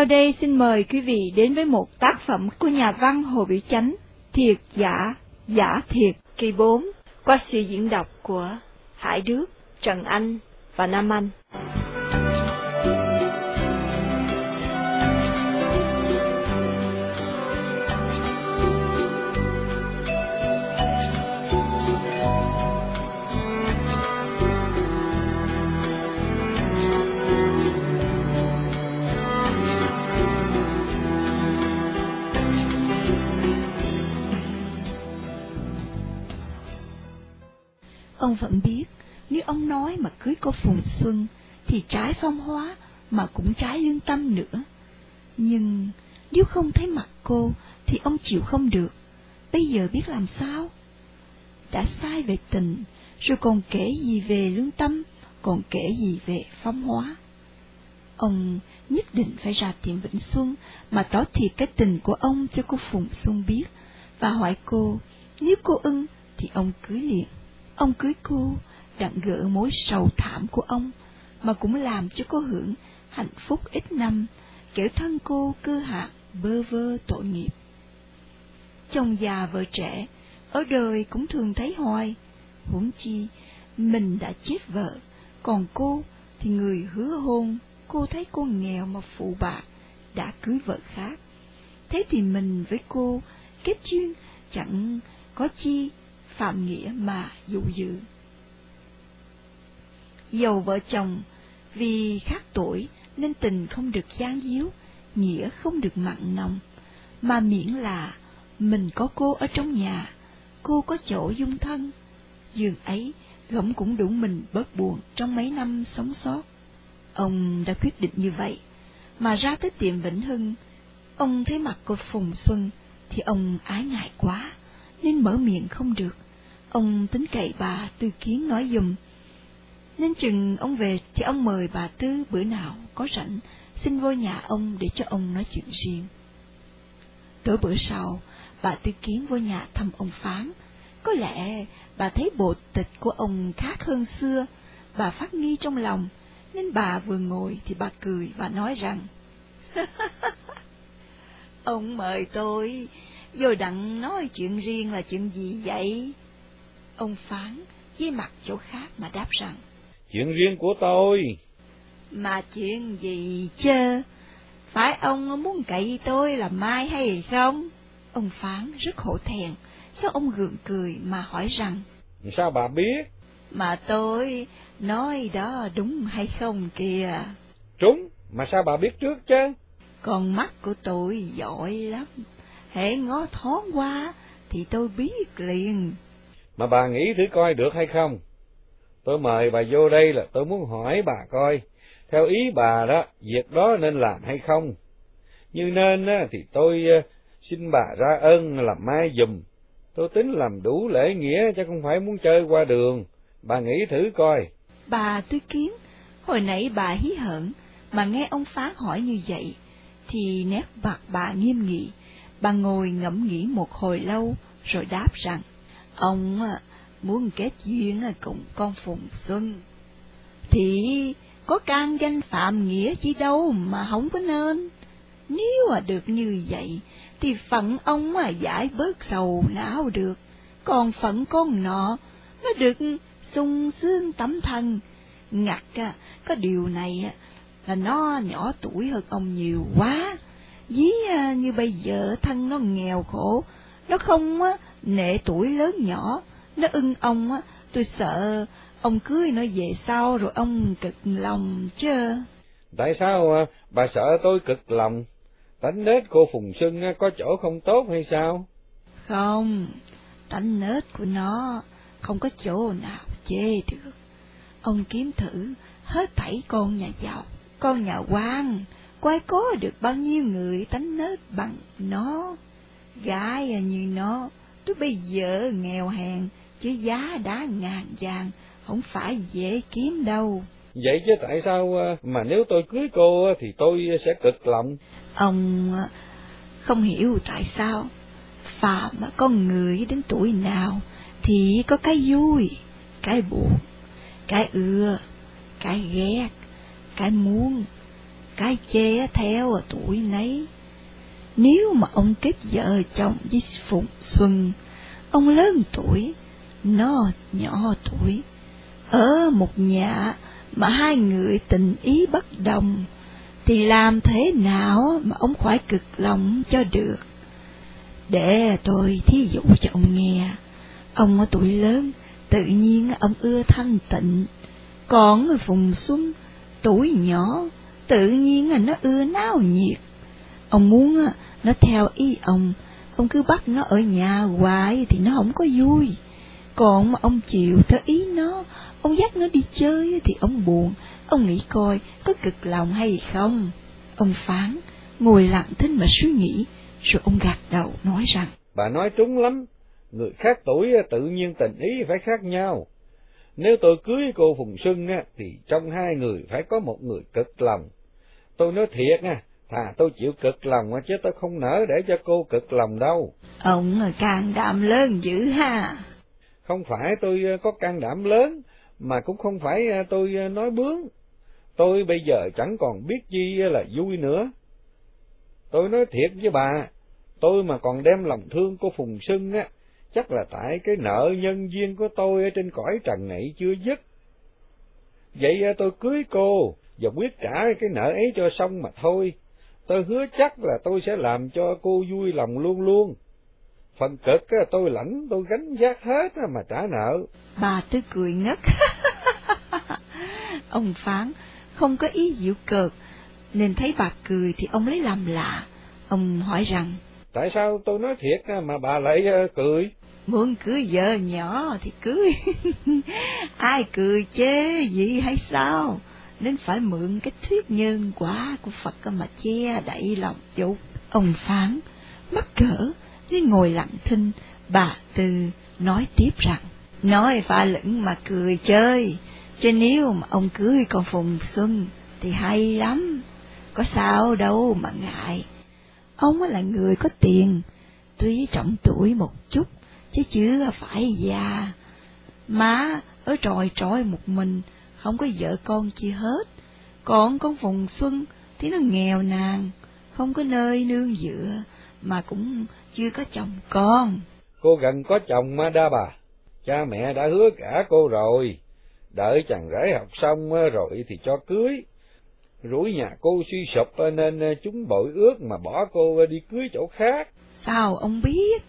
Sau đây xin mời quý vị đến với một tác phẩm của nhà văn Hồ Biểu Chánh, Thiệt Giả, Giả Thiệt, kỳ 4, qua sự diễn đọc của Hải Đức, Trần Anh và Nam Anh. Ông vẫn biết, nếu ông nói mà cưới cô Phùng Xuân, thì trái phong hóa, mà cũng trái lương tâm nữa. Nhưng nếu không thấy mặt cô, thì ông chịu không được. Bây giờ biết làm sao? Đã sai về tình, rồi còn kể gì về lương tâm, còn kể gì về phong hóa. Ông nhất định phải ra tiệm Vĩnh Xuân mà tỏ thiệt cái tình của ông cho cô Phùng Xuân biết, và hỏi cô, nếu cô ưng thì ông cưới liền. Ông cưới cô, đặng gỡ mối sầu thảm của ông, mà cũng làm cho cô hưởng hạnh phúc ít năm, kẻo thân cô cơ hạ bơ vơ tội nghiệp. Chồng già vợ trẻ, ở đời cũng thường thấy hoài, huống chi, mình đã chết vợ, còn cô thì người hứa hôn, cô thấy cô nghèo mà phụ bạc, đã cưới vợ khác. Thế thì mình với cô kết duyên chẳng có chi phạm nghĩa mà dụ dự. Dầu vợ chồng, vì khác tuổi nên tình không được gian díu, nghĩa không được mặn nồng, mà miễn là mình có cô ở trong nhà, cô có chỗ dung thân, giường ấy gỗng cũng đủ mình bớt buồn trong mấy năm sống sót. Ông đã quyết định như vậy, mà ra tới tiệm Vĩnh Hưng, ông thấy mặt cô Phùng Xuân thì ông ái ngại quá, nên mở miệng không được. Ông tính cậy bà Tư Kiến nói dùm. Nên chừng ông về thì ông mời bà Tư bữa nào có rảnh, xin vô nhà ông để cho ông nói chuyện riêng. Tối bữa sau, bà Tư Kiến vô nhà thăm ông Phán. Có lẽ bà thấy bộ tịch của ông khác hơn xưa, bà phát nghi trong lòng, nên bà vừa ngồi thì bà cười và nói rằng, Ông mời tôi, vô đặng nói chuyện riêng là chuyện gì vậy? Ông Phán với mặt chỗ khác mà đáp rằng, Chuyện riêng của tôi. Mà chuyện gì chứ? Phải ông muốn cậy tôi là mai hay không? Ông Phán rất hổ thẹn, sao ông gượng cười mà hỏi rằng, Sao bà biết? Mà tôi nói đó đúng hay không kìa? Trúng, mà sao bà biết trước chứ? Con mắt của tôi giỏi lắm, hễ ngó thoáng qua thì tôi biết liền. Mà bà nghĩ thử coi được hay không? Tôi mời bà vô đây là tôi muốn hỏi bà coi, theo ý bà đó, việc đó nên làm hay không? Như nên á, thì tôi ờ, xin bà ra ơn làm mai dùm. Tôi tính làm đủ lễ nghĩa chứ không phải muốn chơi qua đường. Bà nghĩ thử coi. Bà tôi kiến, hồi nãy bà hí hận, mà nghe ông Phán hỏi như vậy, thì nét mặt bà nghiêm nghị. Bà ngồi ngẫm nghĩ một hồi lâu, rồi đáp rằng, ông muốn kết duyên cùng con Phùng Xuân, thì có can danh phạm nghĩa chi đâu mà không có nên. Nếu mà được như vậy, thì phận ông mà giải bớt sầu não được, còn phận con nọ, nó được sung sướng tấm thân. Ngặt có điều này là nó nhỏ tuổi hơn ông nhiều quá. Dí à, như bây giờ thân nó nghèo khổ, nó không nệ tuổi lớn nhỏ, nó ưng ông á, tôi sợ ông cưới nó về sau rồi ông cực lòng chứ. Tại sao bà sợ tôi cực lòng? Tánh nết cô Phùng Xuân có chỗ không tốt hay sao? Không, tánh nết của nó không có chỗ nào chê được. Ông kiếm thử hết thảy con nhà giàu, con nhà quan, quay có được bao nhiêu người tánh nết bằng nó. Gái như nó, tôi bây giờ nghèo hèn, chứ giá đã ngàn vàng, không phải dễ kiếm đâu. Vậy chứ tại sao mà nếu tôi cưới cô thì tôi sẽ cực lòng? Ông không hiểu tại sao, phàm con người đến tuổi nào thì có cái vui, cái buồn, cái ưa, cái ghét, cái muốn, cái che theo tuổi nấy. Nếu mà ông kết vợ chồng với Phụng Xuân, ông lớn tuổi, nó nhỏ tuổi, ở một nhà mà hai người tình ý bất đồng, thì làm thế nào mà ông khỏi cực lòng cho được? Để tôi thí dụ cho ông nghe, ông ở tuổi lớn, tự nhiên ông ưa thanh tịnh, còn ở Phùng Xuân, tuổi nhỏ, tự nhiên là nó ưa náo nhiệt. Ông muốn nó theo ý ông, ông cứ bắt nó ở nhà hoài thì nó không có vui. Còn mà ông chịu theo ý nó, ông dắt nó đi chơi thì ông buồn, ông nghĩ coi có cực lòng hay không. Ông phán, ngồi lặng thinh mà suy nghĩ, rồi ông gật đầu nói rằng, Bà nói trúng lắm, người khác tuổi tự nhiên tình ý phải khác nhau. Nếu tôi cưới cô Phùng Xuân á, thì trong hai người phải có một người cực lòng. Tôi nói thiệt nha, thà tôi chịu cực lòng chứ tôi không nỡ để cho cô cực lòng đâu. Ông càng đảm lớn dữ ha. Không phải tôi có can đảm lớn, mà cũng không phải tôi nói bướng. Tôi bây giờ chẳng còn biết chi là vui nữa. Tôi nói thiệt với bà, tôi mà còn đem lòng thương cô Phùng Xuân á, chắc là tại cái nợ nhân duyên của tôi ở trên cõi trần này chưa dứt. Vậy tôi cưới cô và quyết trả cái nợ ấy cho xong mà thôi. Tôi hứa chắc là tôi sẽ làm cho cô vui lòng luôn luôn. Phần cực tôi lãnh tôi gánh vác hết mà trả nợ. Bà tôi cười ngất. ông phán không có ý dịu cợt, nên thấy bà cười thì ông lấy làm lạ. Ông hỏi rằng, Tại sao tôi nói thiệt mà bà lại cười? Muốn cưới vợ nhỏ thì cưới. Ai cười chê gì hay sao? Nên phải mượn cái thuyết nhân quả của Phật mà che đậy lòng dục. Ông phán, mắc cỡ, nên ngồi lặng thinh, bà Tư nói tiếp rằng, nói pha lửng mà cười chơi, chứ nếu mà ông cưới con Phùng Xuân thì hay lắm, có sao đâu mà ngại. Ông là người có tiền, tuy trọng tuổi một chút, chứ chưa phải già. Má ở tròi tròi một mình, không có vợ con chi hết. Còn con Phùng Xuân thì nó nghèo nàn, không có nơi nương dựa, mà cũng chưa có chồng con. Cô gần có chồng mà đa bà, cha mẹ đã hứa cả cô rồi, đợi chàng rể học xong rồi thì cho cưới. Rủi nhà cô suy sụp nên chúng bội ước mà bỏ cô đi cưới chỗ khác. Sao ông biết?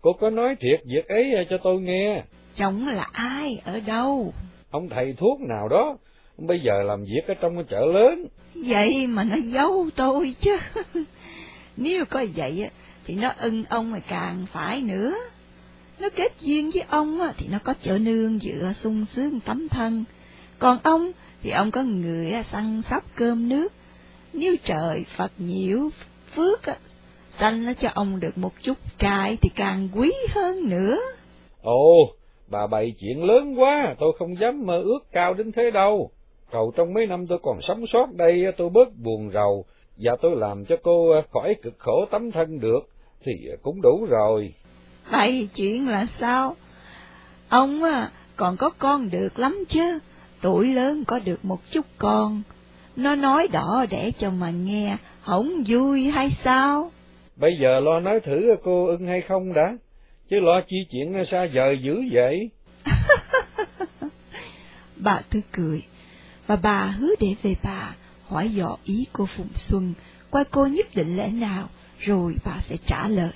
Cô có nói thiệt việc ấy cho tôi nghe. Chồng là ai, ở đâu? Ông thầy thuốc nào đó, bây giờ làm việc ở trong cái chợ lớn. Vậy mà nó giấu tôi chứ. Nếu có vậy thì nó ưng ông mà càng phải nữa. Nó kết duyên với ông thì nó có chỗ nương dựa sung sướng tấm thân. Còn ông thì ông có người săn sóc cơm nước. Nếu trời Phật nhiễu phước sanh nó cho ông được một chút trai thì càng quý hơn nữa. Ồ, bà bày chuyện lớn quá, tôi không dám mơ ước cao đến thế đâu. Cầu trong mấy năm tôi còn sống sót đây tôi bớt buồn rầu, và tôi làm cho cô khỏi cực khổ tấm thân được, thì cũng đủ rồi. Bày chuyện là sao? Ông còn có con được lắm chứ, tuổi lớn có được một chút con. Nó nói đỏ để cho mà nghe, không vui hay sao? Bây giờ lo nói thử cô ưng hay không đã, chứ lo chi chuyện xa vời dữ vậy. bà tươi cười, và bà hứa để về bà hỏi dò ý cô Phùng Xuân, coi cô nhất định lẽ nào, rồi bà sẽ trả lời.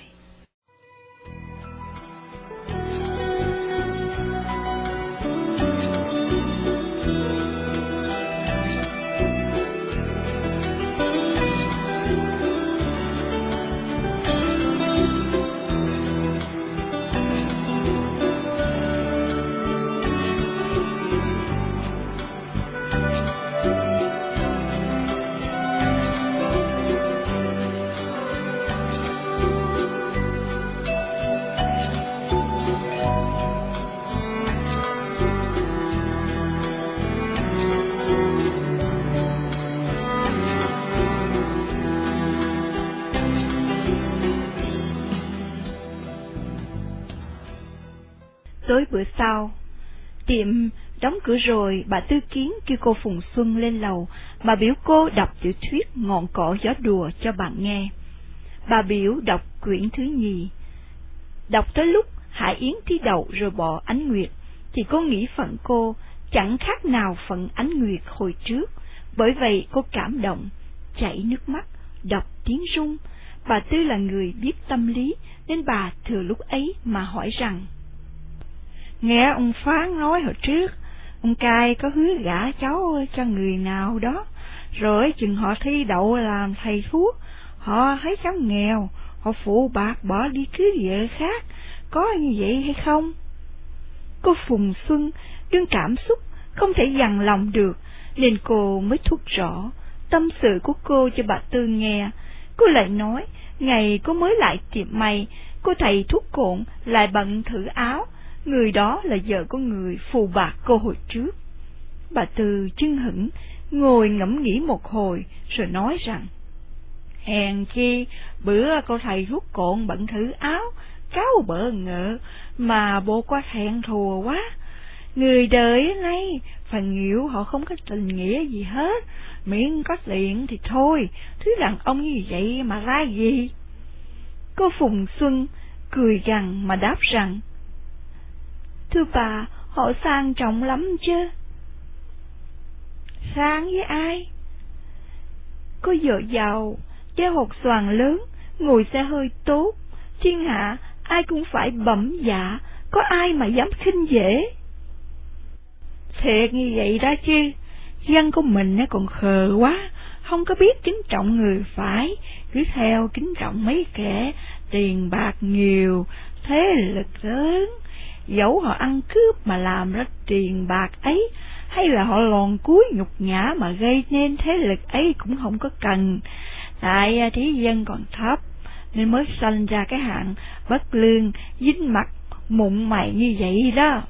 Tối bữa sau, Tiệm đóng cửa rồi, bà Tư Kiến kêu cô Phùng Xuân lên lầu, bà biểu cô đọc tiểu thuyết ngọn cỏ gió đùa cho bạn nghe. Bà biểu đọc quyển thứ nhì. Đọc tới lúc Hải Yến thi đậu rồi bỏ ánh nguyệt, thì cô nghĩ phận cô chẳng khác nào phận ánh nguyệt hồi trước, bởi vậy cô cảm động, chảy nước mắt, đọc tiếng rung. Bà Tư là người biết tâm lý, nên bà thừa lúc ấy mà hỏi rằng, Nghe ông Phán nói hồi trước, ông cai có hứa gả cháu cho người nào đó, rồi chừng họ thi đậu làm thầy thuốc, họ thấy cháu nghèo, họ phụ bạc bỏ đi cưới vợ khác, có như vậy hay không? Cô Phùng Xuân đương cảm xúc, không thể dằn lòng được, nên cô mới thúc rõ tâm sự của cô cho bà Tư nghe. Cô lại nói, ngày cô mới lại tiệm mày, cô thầy thuốc cộn lại bận thử áo, người đó là vợ của người phù bạc cô hồi trước. Bà Tư chưng hững, ngồi ngẫm nghĩ một hồi, rồi nói rằng, Hèn chi, bữa cô thầy rút cộn bận thử áo, cáo bỡ ngỡ, mà bộ quá thẹn thùa quá. Người đời nay phần nhiều họ không có tình nghĩa gì hết, miễn có tiền thì thôi, thứ đàn ông như vậy mà ra gì. Cô Phùng Xuân cười gằn mà đáp rằng, Thưa bà, họ sang trọng lắm chứ. Sang với ai? Có vợ giàu, đeo hột xoàn lớn, ngồi xe hơi tốt, thiên hạ ai cũng phải bẩm dạ, có ai mà dám khinh dễ. Thiệt như vậy đó chứ, dân của mình nó còn khờ quá, không có biết kính trọng người phải, cứ theo kính trọng mấy kẻ tiền bạc nhiều, thế lực lớn, dẫu họ ăn cướp mà làm ra tiền bạc ấy, hay là họ lòn cuối nhục nhã mà gây nên thế lực ấy cũng không có cần, tại à, thế dân còn thấp, nên mới sanh ra cái hạng bất lương, dính mặt, mụn mày như vậy đó.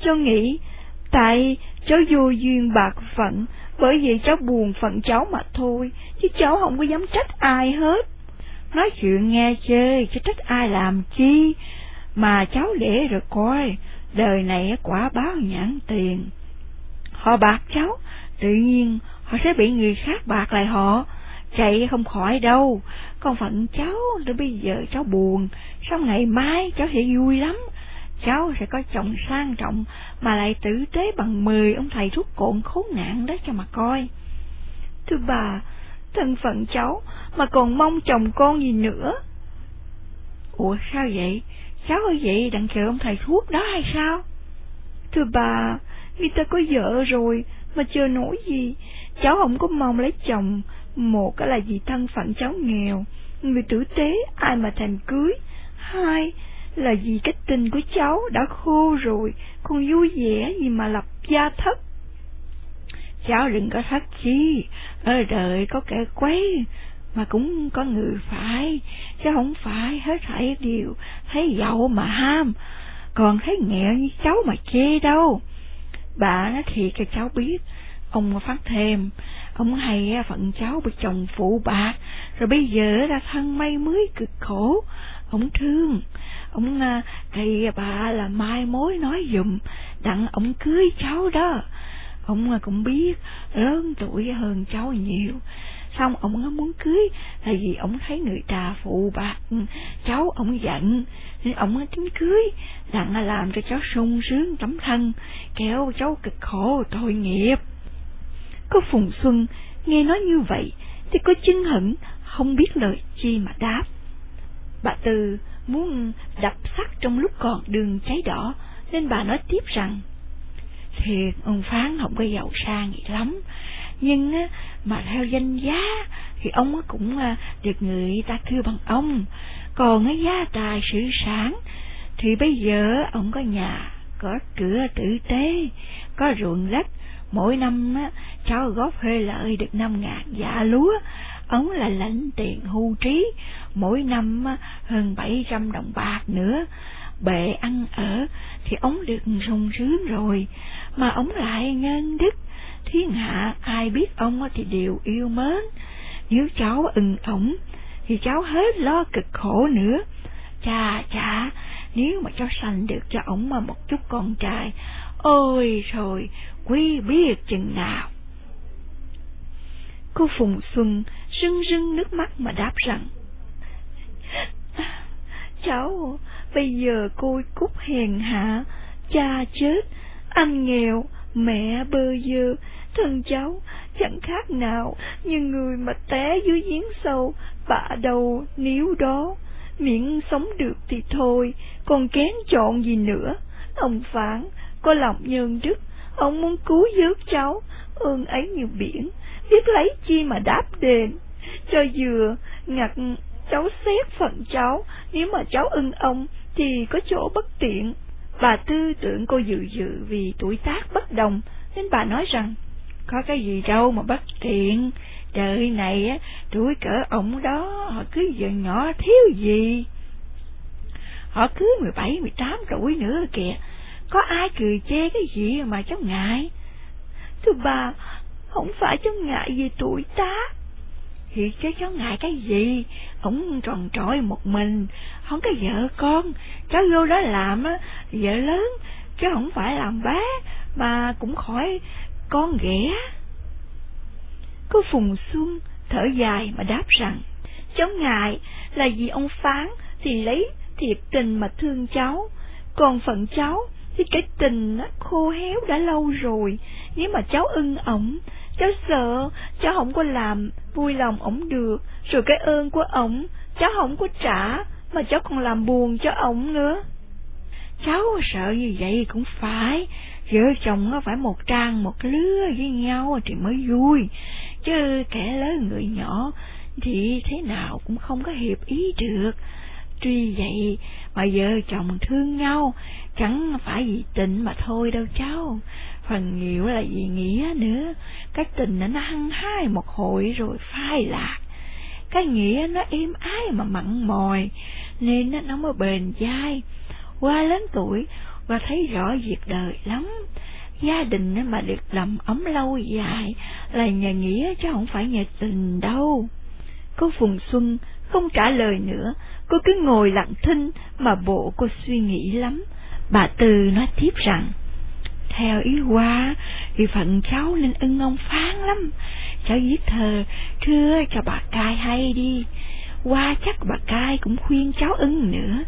Cháu nghĩ, tại cháu vô duyên bạc phận, bởi vì cháu buồn phận cháu mà thôi, chứ cháu không có dám trách ai hết. Nói chuyện nghe chơi, chứ trách ai làm chi, mà cháu để rồi coi, đời này quả báo nhãn tiền. Họ bạc cháu, tự nhiên họ sẽ bị người khác bạc lại họ, chạy không khỏi đâu. Còn phận cháu, rồi bây giờ cháu buồn, sau ngày mai cháu sẽ vui lắm. Cháu sẽ có chồng sang trọng, mà lại tử tế bằng mười ông thầy thuốc cộn khốn nạn đó cho mà coi. Thưa bà, thân phận cháu mà còn mong chồng con gì nữa. Ủa sao vậy? Cháu ơi vậy đặng chờ ông thầy thuốc đó hay sao? Thưa bà, người ta có vợ rồi, mà chờ nổi gì? Cháu không có mong lấy chồng, một là vì thân phận cháu nghèo, người tử tế ai mà thành cưới. Hai là vì cái tình của cháu đã khô rồi, còn vui vẻ gì mà lập gia thất. Cháu đừng có thất chi, ở đời có kẻ quấy, mà cũng có người phải, chứ không phải hết thảy đều thấy giàu mà ham, còn thấy nghèo như cháu mà chê đâu. Bà nói thiệt cho cháu biết, ông phát thêm, ông hay phận cháu bị chồng phụ bạc, rồi bây giờ ra thân may mới cực khổ, ông thương, ông à, thì bà là mai mối nói dùm, đặng ông cưới cháu đó. Ông à, cũng biết lớn tuổi hơn cháu nhiều, xong ông nó muốn cưới là vì ông thấy người ta phụ bạc ừ, cháu ông giận. Nên ông nó tính cưới đặng làm cho cháu sung sướng tấm thân kéo cháu cực khổ tội nghiệp. Có phùng xuân nghe nói như vậy, thì có chân hận, không biết lời chi mà đáp. Bà tư muốn đập sắt trong lúc còn đường cháy đỏ, nên bà nói tiếp rằng, thiệt, ông phán không có giàu sang gì lắm nhưng á, mà theo danh giá thì ông cũng à, được người ta kêu bằng ông. Còn cái gia tài sự sản thì bây giờ ông có nhà có cửa tử tế có ruộng đất. Mỗi năm á, cháu góp hơi lợi được năm ngàn dạ lúa. Ông là lãnh tiền hưu trí. Mỗi năm á, hơn bảy trăm đồng bạc nữa. Bệ ăn ở thì ông được sung sướng rồi. Mà ông lại ngân đức thiên hạ ai biết ông thì đều yêu mến nếu cháu ưng ổng thì cháu hết lo cực khổ nữa chà chà nếu mà cháu sanh được cho ổng mà một chút con trai, ôi rồi, quý biết chừng nào. Cô Phùng Xuân rưng rưng nước mắt mà đáp rằng, Cháu, bây giờ cô cút hèn hạ, cha chết, anh nghèo, mẹ bơ dơ, thân cháu chẳng khác nào như người mà té dưới giếng sâu, bạ đầu níu đó, miệng sống được thì thôi, còn kén chọn gì nữa. Ông Phản có lòng nhân đức, ông muốn cứu giúp cháu, ơn ấy như biển, biết lấy chi mà đáp đền. Cho vừa ngặt cháu xét phận cháu, nếu mà cháu ưng ông thì có chỗ bất tiện. Bà tư tưởng cô dự dự vì tuổi tác bất đồng, nên bà nói rằng, có cái gì đâu mà bất tiện, trời này á, tuổi cỡ ổng đó, họ cứ giờ nhỏ thiếu gì. Họ cứ mười bảy mười tám tuổi nữa kìa, có ai cười chê cái gì mà cháu ngại. Thưa bà, không phải cháu ngại vì tuổi tác, thì chứ cháu ngại cái gì, ông tròn trọi một mình, không có vợ con, cháu vô đó làm á, vợ lớn, chứ không phải làm bé, mà cũng khỏi con ghẻ. Cô Phùng Xuân thở dài mà đáp rằng, cháu ngại là vì ông Phán thì lấy thiệt tình mà thương cháu, còn phận cháu thì cái tình nó khô héo đã lâu rồi, nếu mà cháu ưng ổng, cháu sợ cháu không có làm vui lòng ổng được, rồi cái ơn của ổng cháu không có trả, mà cháu còn làm buồn cho ổng nữa. Cháu sợ như vậy cũng phải, vợ chồng nó phải một trang một lứa với nhau thì mới vui, chứ kẻ lớn người nhỏ thì thế nào cũng không có hiệp ý được. Tuy vậy mà vợ chồng thương nhau, chẳng phải vì tình mà thôi đâu cháu, phần nhiều là vì nghĩa nữa, cái tình nó hăng hai một hồi rồi phai lạc, cái nghĩa nó êm ái mà mặn mòi, nên nó mới bền dai. Qua lớn tuổi, và thấy rõ việc đời lắm. Gia đình mà được làm ấm lâu dài là nhà nghĩa chứ không phải nhà tình đâu. Cô Phùng Xuân không trả lời nữa, cô cứ ngồi lặng thinh mà bộ cô suy nghĩ lắm. Bà tư nói tiếp rằng, theo ý qua thì phận cháu nên ưng ông phán lắm. Cháu viết thơ thưa cho bà cai hay đi. Qua chắc bà cai cũng khuyên cháu ưng nữa.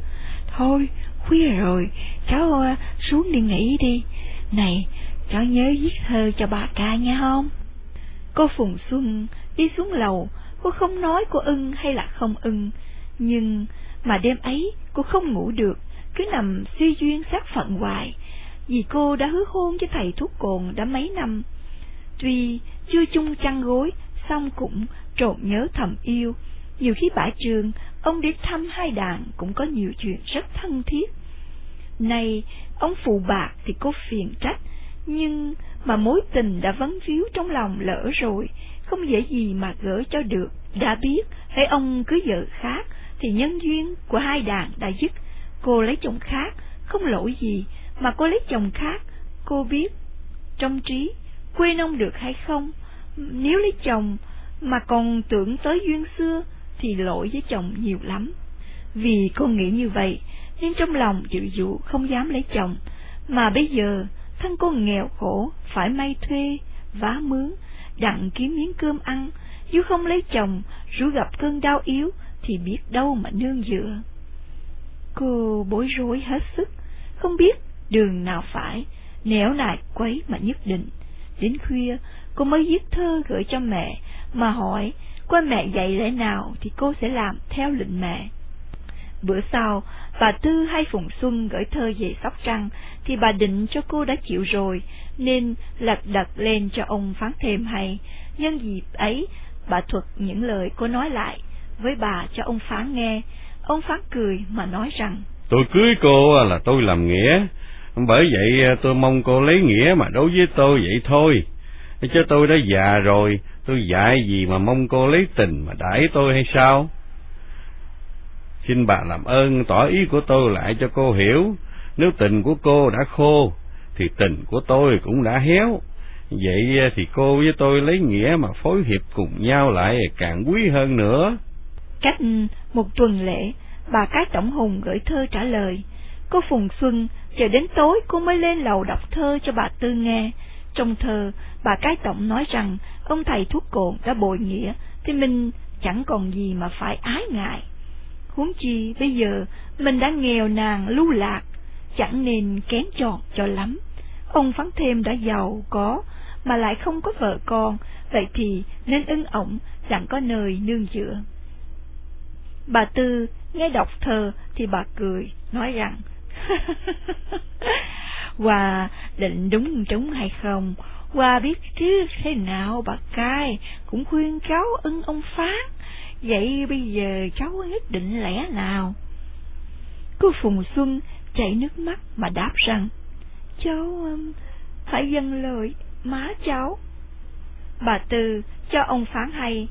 Thôi, khuya rồi, cháu ờ, xuống đi nghỉ đi. Này, cháu nhớ viết thơ cho bà ca nha không? Cô Phùng Xuân đi xuống lầu, cô không nói cô ưng hay là không ưng, nhưng mà đêm ấy cô không ngủ được, cứ nằm suy duyên sát phận hoài, vì cô đã hứa hôn với thầy thuốc cồn đã mấy năm. Tuy chưa chung chăn gối, song cũng trộn nhớ thầm yêu, nhiều khi bãi trường, ông đi thăm hai đàn cũng có nhiều chuyện rất thân thiết. Này, ông phụ bạc thì cô phiền trách, nhưng mà mối tình đã vấn víu trong lòng lỡ rồi, không dễ gì mà gỡ cho được. Đã biết, hãy ông cứ vợ khác, thì nhân duyên của hai đàn đã dứt. Cô lấy chồng khác, không lỗi gì, mà cô lấy chồng khác, cô biết. Trong trí, quên ông được hay không? Nếu lấy chồng mà còn tưởng tới duyên xưa, thì lỗi với chồng nhiều lắm. Vì cô nghĩ như vậy, nên trong lòng dịu dụ không dám lấy chồng, mà bây giờ thân cô nghèo khổ, phải may thuê, vá mướn, đặng kiếm miếng cơm ăn, nếu không lấy chồng, rủi gặp cơn đau yếu, thì biết đâu mà nương dựa. Cô bối rối hết sức, không biết đường nào phải, nẻo nại quấy mà nhất định. Đến khuya, cô mới viết thơ gửi cho mẹ, mà hỏi qua mẹ dạy lẽ nào thì cô sẽ làm theo lệnh mẹ. Bữa sau, bà Tư hay Phùng Xuân gửi thơ về Sóc Trăng, thì bà định cho cô đã chịu rồi, nên lật đật lên cho ông phán thêm hay. Nhân dịp ấy, bà thuật những lời cô nói lại với bà cho ông phán nghe. Ông phán cười mà nói rằng, Tôi cưới cô là tôi làm nghĩa, bởi vậy à, tôi mong cô lấy nghĩa mà đối với tôi vậy thôi. Chứ tôi đã già rồi, tôi dạy gì mà mong cô lấy tình mà đãi tôi hay sao? Xin bà làm ơn tỏ ý của tôi lại cho cô hiểu, nếu tình của cô đã khô, thì tình của tôi cũng đã héo. Vậy à, thì cô với tôi lấy nghĩa mà phối hiệp cùng nhau lại càng quý hơn nữa. Cách một tuần lễ, bà cái Tổng Hùng gửi thơ trả lời, Cô Phùng Xuân chờ đến tối cô mới lên lầu đọc thơ cho bà Tư nghe. Trong thơ, bà Cái Tổng nói rằng ông thầy thuốc cồn đã bội nghĩa, thì mình chẳng còn gì mà phải ái ngại. Huống chi bây giờ mình đã nghèo nàn lưu lạc, chẳng nên kén chọn cho lắm. Ông phán thêm đã giàu có, mà lại không có vợ con, vậy thì nên ưng ổng chẳng có nơi nương dựa. Bà Tư nghe đọc thơ thì bà cười, nói rằng, Hoa định đúng trúng hay không, Hoa biết trước thế nào bà cai, cũng khuyên cháu ưng ông phán, vậy bây giờ cháu nhất định lẽ nào? Cô Phùng Xuân chảy nước mắt mà đáp rằng, cháu phải dâng lời má cháu. Bà Tư cho ông Phán hay,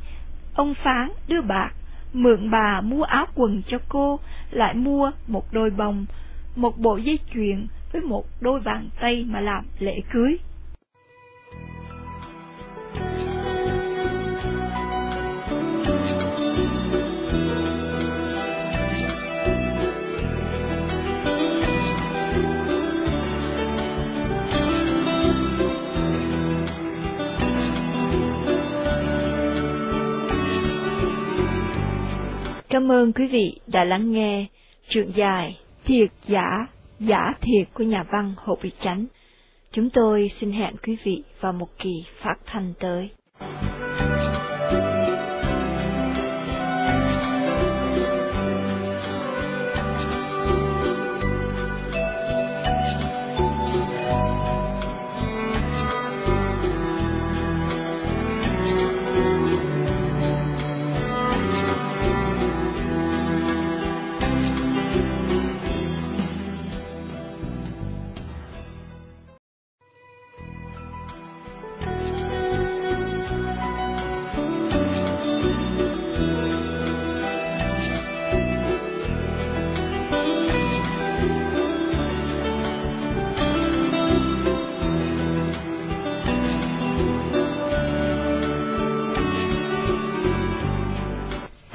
ông Phán đưa bạc, mượn bà mua áo quần cho cô, lại mua một đôi bồng một bộ dây chuyền với một đôi bàn tay mà làm lễ cưới. Cảm ơn quý vị đã lắng nghe chuyện dài Thiệt giả, giả thiệt của nhà văn Hồ Bị Chánh. Chúng tôi xin hẹn quý vị vào một kỳ phát thanh tới.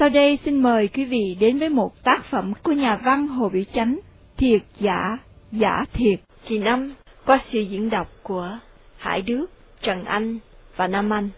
Sau đây xin mời quý vị đến với một tác phẩm của nhà văn Hồ Biểu Chánh, Thiệt Giả, Giả Thiệt, kỳ năm, qua sự diễn đọc của Hải Đức, Trần Anh và Nam Anh.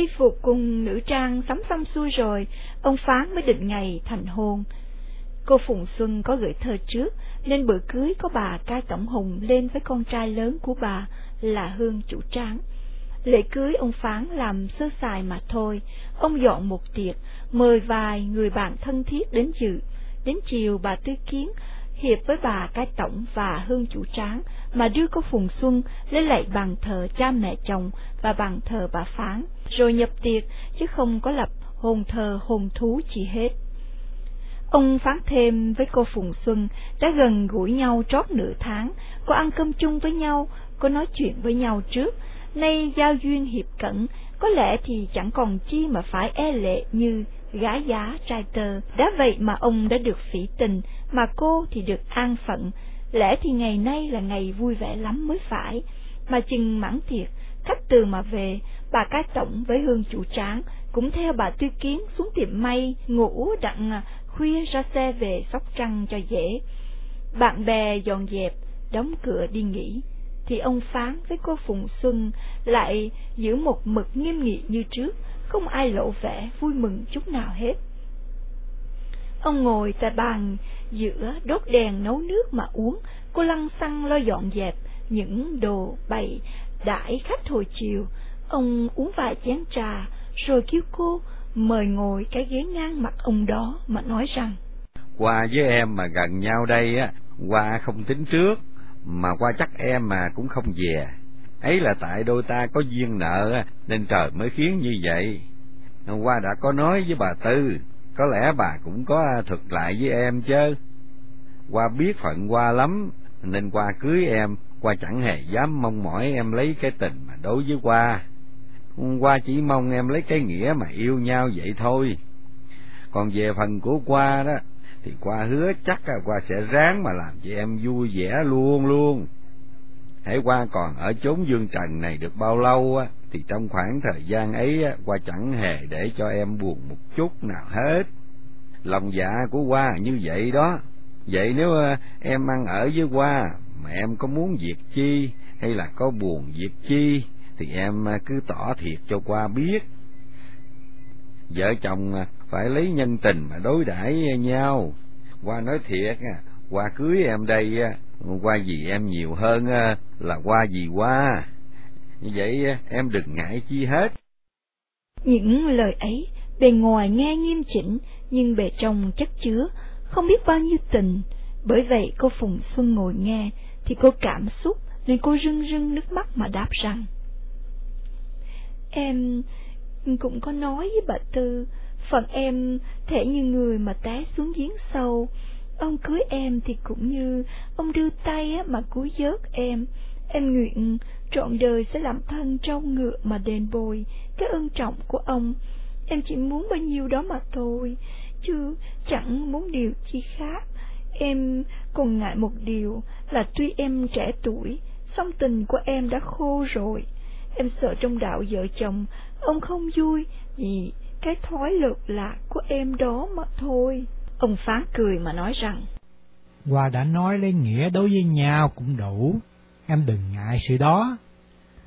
Y phục cùng nữ trang sắm xong xuôi rồi, ông Phán mới định ngày thành hôn. Cô Phùng Xuân có gửi thơ trước, nên bữa cưới có bà Cai Tổng Hùng lên với con trai lớn của bà là Hương Chủ Tráng. Lễ cưới ông Phán làm sơ sài mà thôi, ông dọn một tiệc, mời vài người bạn thân thiết đến dự. Đến chiều bà Tư Kiến hiệp với bà Cái Tổng và Hương Chủ Tráng mà đưa cô Phùng Xuân lên lạy bàn thờ cha mẹ chồng và bàn thờ bà Phán, rồi nhập tiệc chứ không có lập hồn thờ hồn thú chi hết. Ông phán thêm với cô Phùng Xuân đã gần gũi nhau trót nửa tháng, có ăn cơm chung với nhau, có nói chuyện với nhau trước, nay giao duyên hiệp cận, có lẽ thì chẳng còn chi mà phải e lệ như gái giá trai tơ. Đã vậy mà ông đã được phỉ tình, mà cô thì được an phận, lẽ thì ngày nay là ngày vui vẻ lắm mới phải. Mà chừng mãn thiệt, khách từ mà về, bà cái tổng với hương chủ tráng, cũng theo bà tư kiến xuống tiệm may, ngủ đặng à, khuya ra xe về sóc trăng cho dễ. Bạn bè dọn dẹp, đóng cửa đi nghỉ, thì ông Phán với cô Phùng Xuân lại giữ một mực nghiêm nghị như trước, không ai lộ vẻ vui mừng chút nào hết. Ông ngồi tại bàn giữa đốt đèn nấu nước mà uống, cô lăng xăng lo dọn dẹp những đồ bày đãi khách hồi chiều. Ông uống vài chén trà, rồi kêu cô mời ngồi cái ghế ngang mặt ông đó mà nói rằng qua với em mà gần nhau đây á qua không tính trước mà qua chắc em mà cũng không về. Ấy là tại đôi ta có duyên nợ nên trời mới khiến như vậy. Hôm qua đã có nói với bà tư có lẽ bà cũng có thực lại với em chứ. Qua biết phận qua lắm, nên qua cưới em, qua chẳng hề dám mong mỏi em lấy cái tình mà đối với qua. Qua chỉ mong em lấy cái nghĩa mà yêu nhau vậy thôi. Còn về phần của qua đó, thì qua hứa chắc là qua sẽ ráng mà làm cho em vui vẻ luôn luôn. Hãy qua còn ở chốn dương trần này được bao lâu á thì trong khoảng thời gian ấy qua chẳng hề để cho em buồn một chút nào hết. Lòng dạ của qua như vậy đó. Vậy nếu ờ, em ăn ở với qua mà em có muốn việc chi hay là có buồn việc chi, thì em ờ, cứ tỏ thiệt cho qua biết. Vợ chồng ờ, phải lấy nhân tình mà đối đãi nhau. Qua nói thiệt qua cưới em đây qua gì em nhiều hơn là qua gì qua như vậy à, em đừng ngại chi hết. Những lời ấy, bề ngoài nghe nghiêm chỉnh, nhưng bề trong chất chứa, không biết bao nhiêu tình. Bởi vậy, cô phùng xuân ngồi nghe, thì cô cảm xúc nên cô rưng rưng nước mắt mà đáp rằng, em cũng có nói với bà tư, phần em thể như người mà té xuống giếng sâu. Ông cưới em thì cũng như ông đưa tay mà cúi vớt em em nguyện trọn đời sẽ làm thân trâu ngựa mà đền bồi cái ơn trọng của ông. Em chỉ muốn bao nhiêu đó mà thôi chứ chẳng muốn điều chi khác. Em còn ngại một điều là tuy em trẻ tuổi song tình của em đã khô rồi. Em sợ trong đạo vợ chồng ông không vui vì cái thói lược lạc của em đó mà thôi. Ông phán cười mà nói rằng Hoa đã nói lấy nghĩa đối với nhau cũng đủ em đừng ngại sự đó.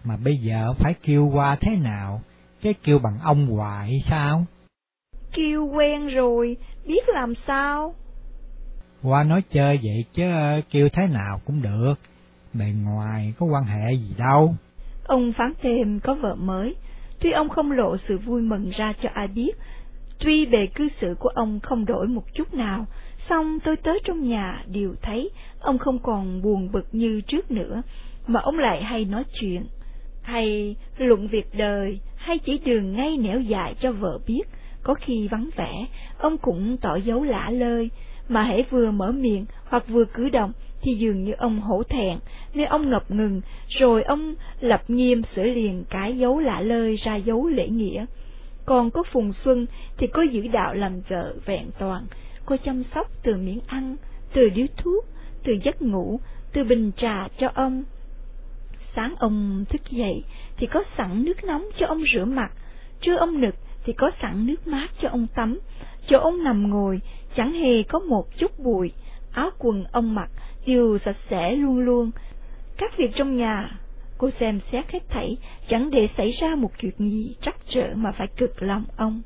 Mà bây giờ phải kêu Hoa thế nào? Cái kêu bằng ông hoài sao? Kêu quen rồi biết làm sao? Hoa nói chơi vậy chứ kêu thế nào cũng được. Bề ngoài có quan hệ gì đâu. Ông phán thêm có vợ mới. Tuy ông không lộ sự vui mừng ra cho ai biết tuy bề cư xử của ông không đổi một chút nào xong tôi tới trong nhà, đều thấy ông không còn buồn bực như trước nữa, mà ông lại hay nói chuyện. Hay luận việc đời, hay chỉ đường ngay nẻo dài cho vợ biết. Có khi vắng vẻ, ông cũng tỏ dấu lả lơi, mà hãy vừa mở miệng hoặc vừa cử động thì dường như ông hổ thẹn, nên ông ngập ngừng, rồi ông lập nghiêm sửa liền cái dấu lạ lơi ra dấu lễ nghĩa. Còn có phùng xuân thì có giữ đạo làm vợ vẹn toàn cô chăm sóc từ miếng ăn, từ điếu thuốc, từ giấc ngủ, từ bình trà cho ông. Sáng ông thức dậy thì có sẵn nước nóng cho ông rửa mặt, trưa ông nực thì có sẵn nước mát cho ông tắm. Chỗ ông nằm ngồi, chẳng hề có một chút bụi, áo quần ông mặc đều sạch sẽ luôn luôn. Các việc trong nhà, cô xem xét hết thảy chẳng để xảy ra một chuyện gì trắc trở mà phải cực lòng ông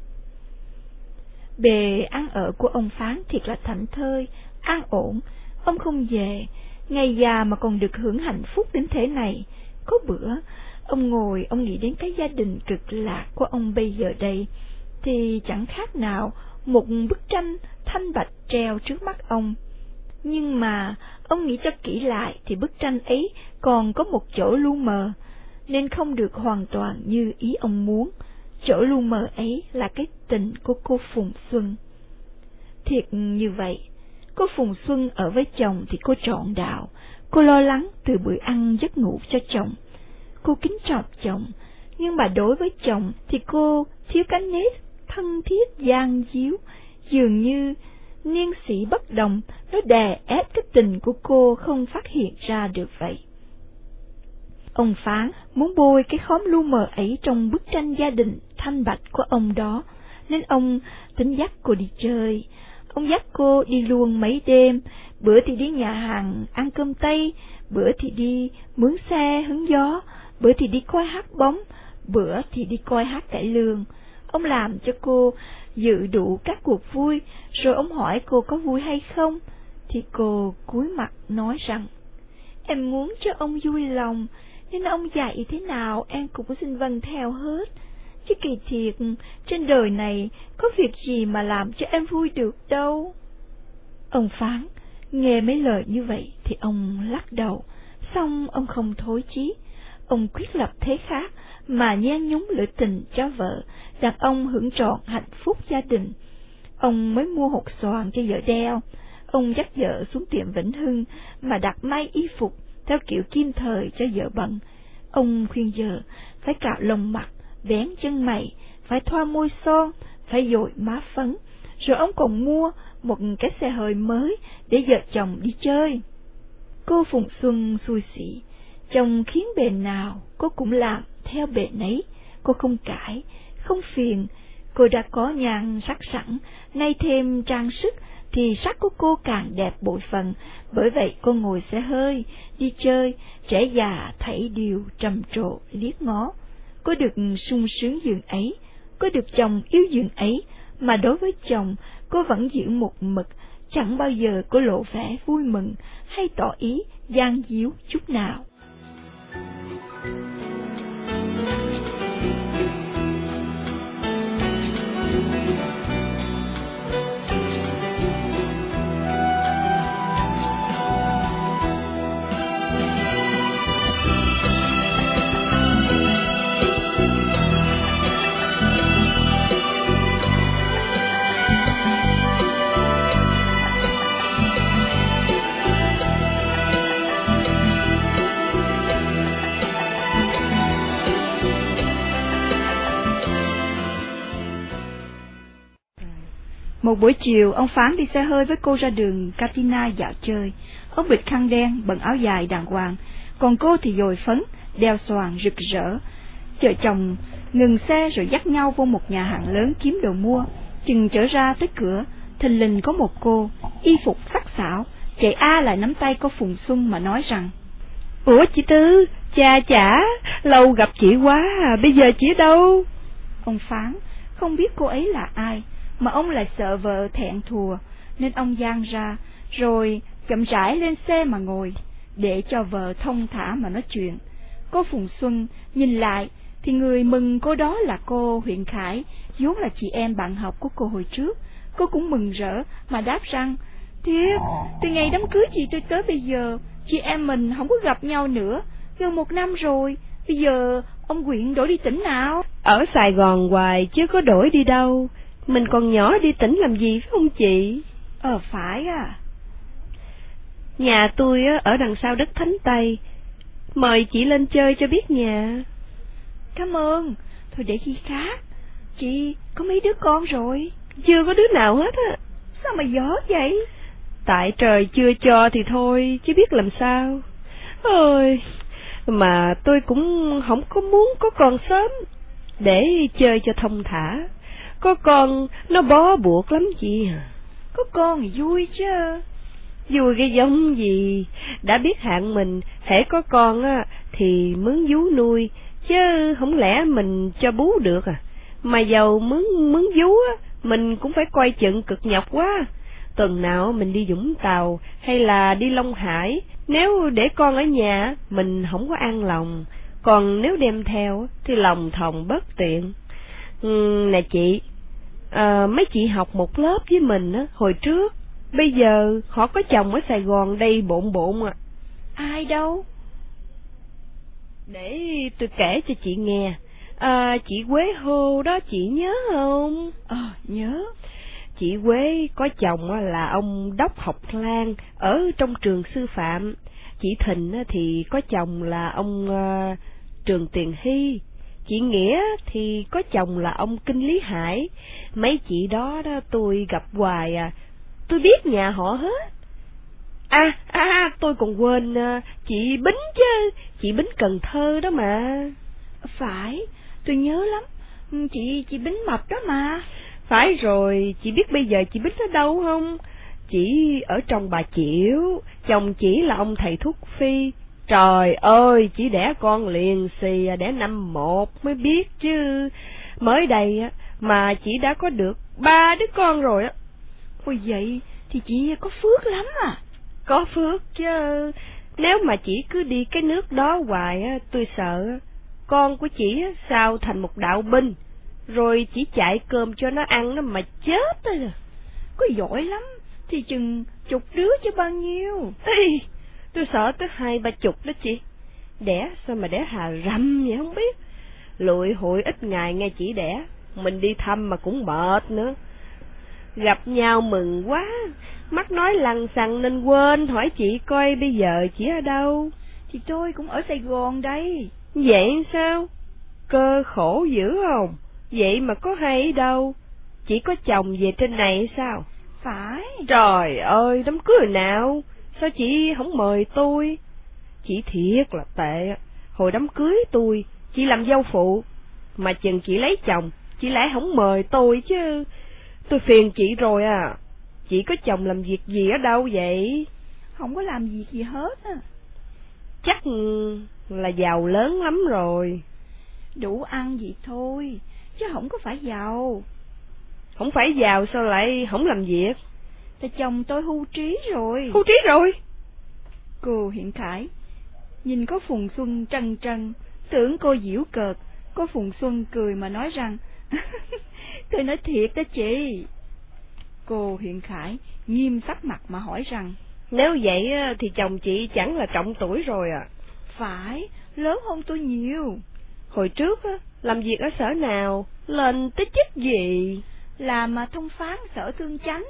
bề ăn ở của ông phán thiệt là thảnh thơi, an ổn. Ông không về, ngày già mà còn được hưởng hạnh phúc đến thế này. Có bữa, ông ngồi, ông nghĩ đến cái gia đình cực lạc của ông bây giờ đây, thì chẳng khác nào một bức tranh thanh bạch treo trước mắt ông. Nhưng mà ông nghĩ cho kỹ lại thì bức tranh ấy còn có một chỗ lu mờ, nên không được hoàn toàn như ý ông muốn chỗ lu mờ ấy là cái tình của cô phùng xuân. Thiệt như vậy, cô phùng xuân ở với chồng thì cô trọn đạo. Cô lo lắng từ bữa ăn giấc ngủ cho chồng. Cô kính trọng chồng, nhưng mà đối với chồng thì cô thiếu cái nét thân thiết, gian díu. Dường như niên sĩ bất đồng, nó đè ép cái tình của cô không phát hiện ra được vậy. Ông phán muốn bôi cái khóm lu mờ ấy trong bức tranh gia đình thanh bạch của ông đó nên ông tính dắt cô đi chơi ông dắt cô đi luôn mấy đêm bữa thì đi nhà hàng ăn cơm tây bữa thì đi mướn xe hứng gió bữa thì đi coi hát bóng bữa thì đi coi hát cải lương ông làm cho cô dự đủ các cuộc vui, rồi ông hỏi cô có vui hay không, thì cô cúi mặt nói rằng, em muốn cho ông vui lòng, nên ông dạy thế nào em cũng xin vâng theo hết. Chứ kỳ thiệt, trên đời này có việc gì mà làm cho em vui được đâu. Ông phán, nghe mấy lời như vậy thì ông lắc đầu, xong ông không thối chí. Ông quyết lập thế khác, mà nhan nhúng lửa tình cho vợ, đàn ông hưởng trọn hạnh phúc gia đình. Ông mới mua hột xoàn cho vợ đeo, ông dắt vợ xuống tiệm Vĩnh Hưng mà đặt may y phục, theo kiểu kim thời cho vợ bận. Ông khuyên vợ phải cạo lông mặt, vén chân mày, phải thoa môi son, phải dội má phấn, rồi ông còn mua một cái xe hơi mới để vợ chồng đi chơi. Cô Phùng Xuân xui xỉ, chồng khiến bề nào cô cũng làm theo bề nấy, cô không cãi, không phiền, cô đã có nhàn sắc sẵn, nay thêm trang sức thì sắc của cô càng đẹp bội phần, bởi vậy cô ngồi xe hơi, đi chơi, trẻ già thấy điều trầm trộ liếc ngó có được sung sướng giường ấy, có được chồng yêu giường ấy, mà đối với chồng, cô vẫn giữ một mực, chẳng bao giờ cô lộ vẻ vui mừng hay tỏ ý gian díu chút nào. Một buổi chiều, ông Phán đi xe hơi với cô ra đường Katina dạo chơi. Ông bịt khăn đen, bận áo dài đàng hoàng, còn cô thì dồi phấn, đeo xoàn rực rỡ. Chợ chồng ngừng xe rồi dắt nhau vô một nhà hàng lớn kiếm đồ mua. Chừng trở ra tới cửa, thình lình có một cô, y phục sắc sảo, chạy A lại nắm tay cô Phùng Xuân mà nói rằng, Ủa chị Tư, cha chả, lâu gặp chị quá, à, bây giờ chị đâu? Ông Phán, không biết cô ấy là ai, mà ông lại sợ vợ thẹn thùa, nên ông giang ra, rồi chậm rãi lên xe mà ngồi, để cho vợ thông thả mà nói chuyện. Cô Phùng Xuân nhìn lại, thì người mừng cô đó là cô Huyện Khải, vốn là chị em bạn học của cô hồi trước. Cô cũng mừng rỡ mà đáp rằng, Thiệt, từ ngày đám cưới chị tôi tới bây giờ, chị em mình không có gặp nhau nữa, gần một năm rồi, bây giờ ông Quyện đổi đi tỉnh nào? Ở Sài Gòn hoài chứ có đổi đi đâu, mình còn nhỏ đi tỉnh làm gì phải không chị? Ờ phải à. Nhà tôi ở đằng sau đất Thánh Tây. Mời chị lên chơi cho biết nhà. Cảm ơn. Thôi để khi khác. Chị có mấy đứa con rồi? Chưa có đứa nào hết á. Sao mà gió vậy? Tại trời chưa cho thì thôi, chứ biết làm sao. Ôi, mà tôi cũng không có muốn có con sớm, để chơi cho thông thả. Có con nó bó buộc lắm chị à. Có con thì vui chứ. Vui cái giống gì, đã biết hạn mình, hễ có con á, thì mướn vú nuôi, chứ không lẽ mình cho bú được à. Mà giàu mướn mướn vú á, mình cũng phải coi chừng cực nhọc quá. Tuần nào mình đi Dũng Tàu hay là đi Long Hải, nếu để con ở nhà, mình không có an lòng. Còn nếu đem theo thì lòng thòng bất tiện. Ừ, nè chị, à, mấy chị học một lớp với mình á, hồi trước, bây giờ họ có chồng ở Sài Gòn đây bộn bộn à. Ai đâu? Để tôi kể cho chị nghe. À, chị Quế Hô đó chị nhớ không? Ờ, nhớ. Chị Quế có chồng là ông Đốc Học Lan ở trong trường sư phạm. Chị Thịnh thì có chồng là ông uh, Trường Tiền Hy. Chị Nghĩa thì có chồng là ông Kinh Lý Hải. Mấy chị đó đó tôi gặp hoài à. Tôi biết nhà họ hết. À, à, tôi còn quên à, chị Bính chứ, chị Bính Cần Thơ đó mà. Phải, tôi nhớ lắm, ừ, chị chị Bính mập đó mà. Phải rồi, chị biết bây giờ chị Bính ở đâu không? Chị ở trong bà Chiểu, chồng chỉ là ông thầy thuốc phi, Trời ơi, chỉ đẻ con liền xì à, đẻ năm một mới biết chứ. Mới đây á, mà chị đã có được ba đứa con rồi á. Ôi vậy thì chị có phước lắm à. Có phước chứ. Nếu mà chị cứ đi cái nước đó hoài á, tôi sợ con của chị á, sao thành một đạo binh, rồi chỉ chạy cơm cho nó ăn nó mà chết rồi. Có giỏi lắm, thì chừng chục đứa chứ bao nhiêu. Ê, Tôi sợ tới hai ba chục đó chị. Đẻ sao mà đẻ hà râm vậy không biết. Lụi hội ít ngày nghe chỉ đẻ, mình đi thăm mà cũng mệt nữa. Gặp nhau mừng quá, mắt nói lằng xằng nên quên hỏi chị coi bây giờ chị ở đâu. Thì tôi cũng ở Sài Gòn đây. Vậy sao? Cơ khổ dữ không? Vậy mà có hay đâu. Chỉ có chồng về trên này sao? Phải. Trời ơi, đám cưới nào? Sao chị không mời tôi? Chị thiệt là tệ. Hồi đám cưới tôi, chị làm dâu phụ. Mà chừng chị lấy chồng, chị lại không mời tôi chứ. Tôi phiền chị rồi à. Chị có chồng làm việc gì ở đâu vậy? Không có làm việc gì hết á. Chắc là giàu lớn lắm rồi. Đủ ăn vậy thôi, chứ không có phải giàu. Không phải giàu sao lại không làm việc? Tại chồng tôi hưu trí rồi. Hưu trí rồi? Cô hiện khải, nhìn có Phùng Xuân trân trân, tưởng cô diễu cợt, có Phùng Xuân cười mà nói rằng, tôi nói thiệt đó chị. Cô hiện khải nghiêm sắc mặt mà hỏi rằng, nếu vậy thì chồng chị chẳng là trọng tuổi rồi à? Phải, lớn hơn tôi nhiều. Hồi trước làm việc ở sở nào, lên tới chức gì? Làm mà thông phán sở thương chánh.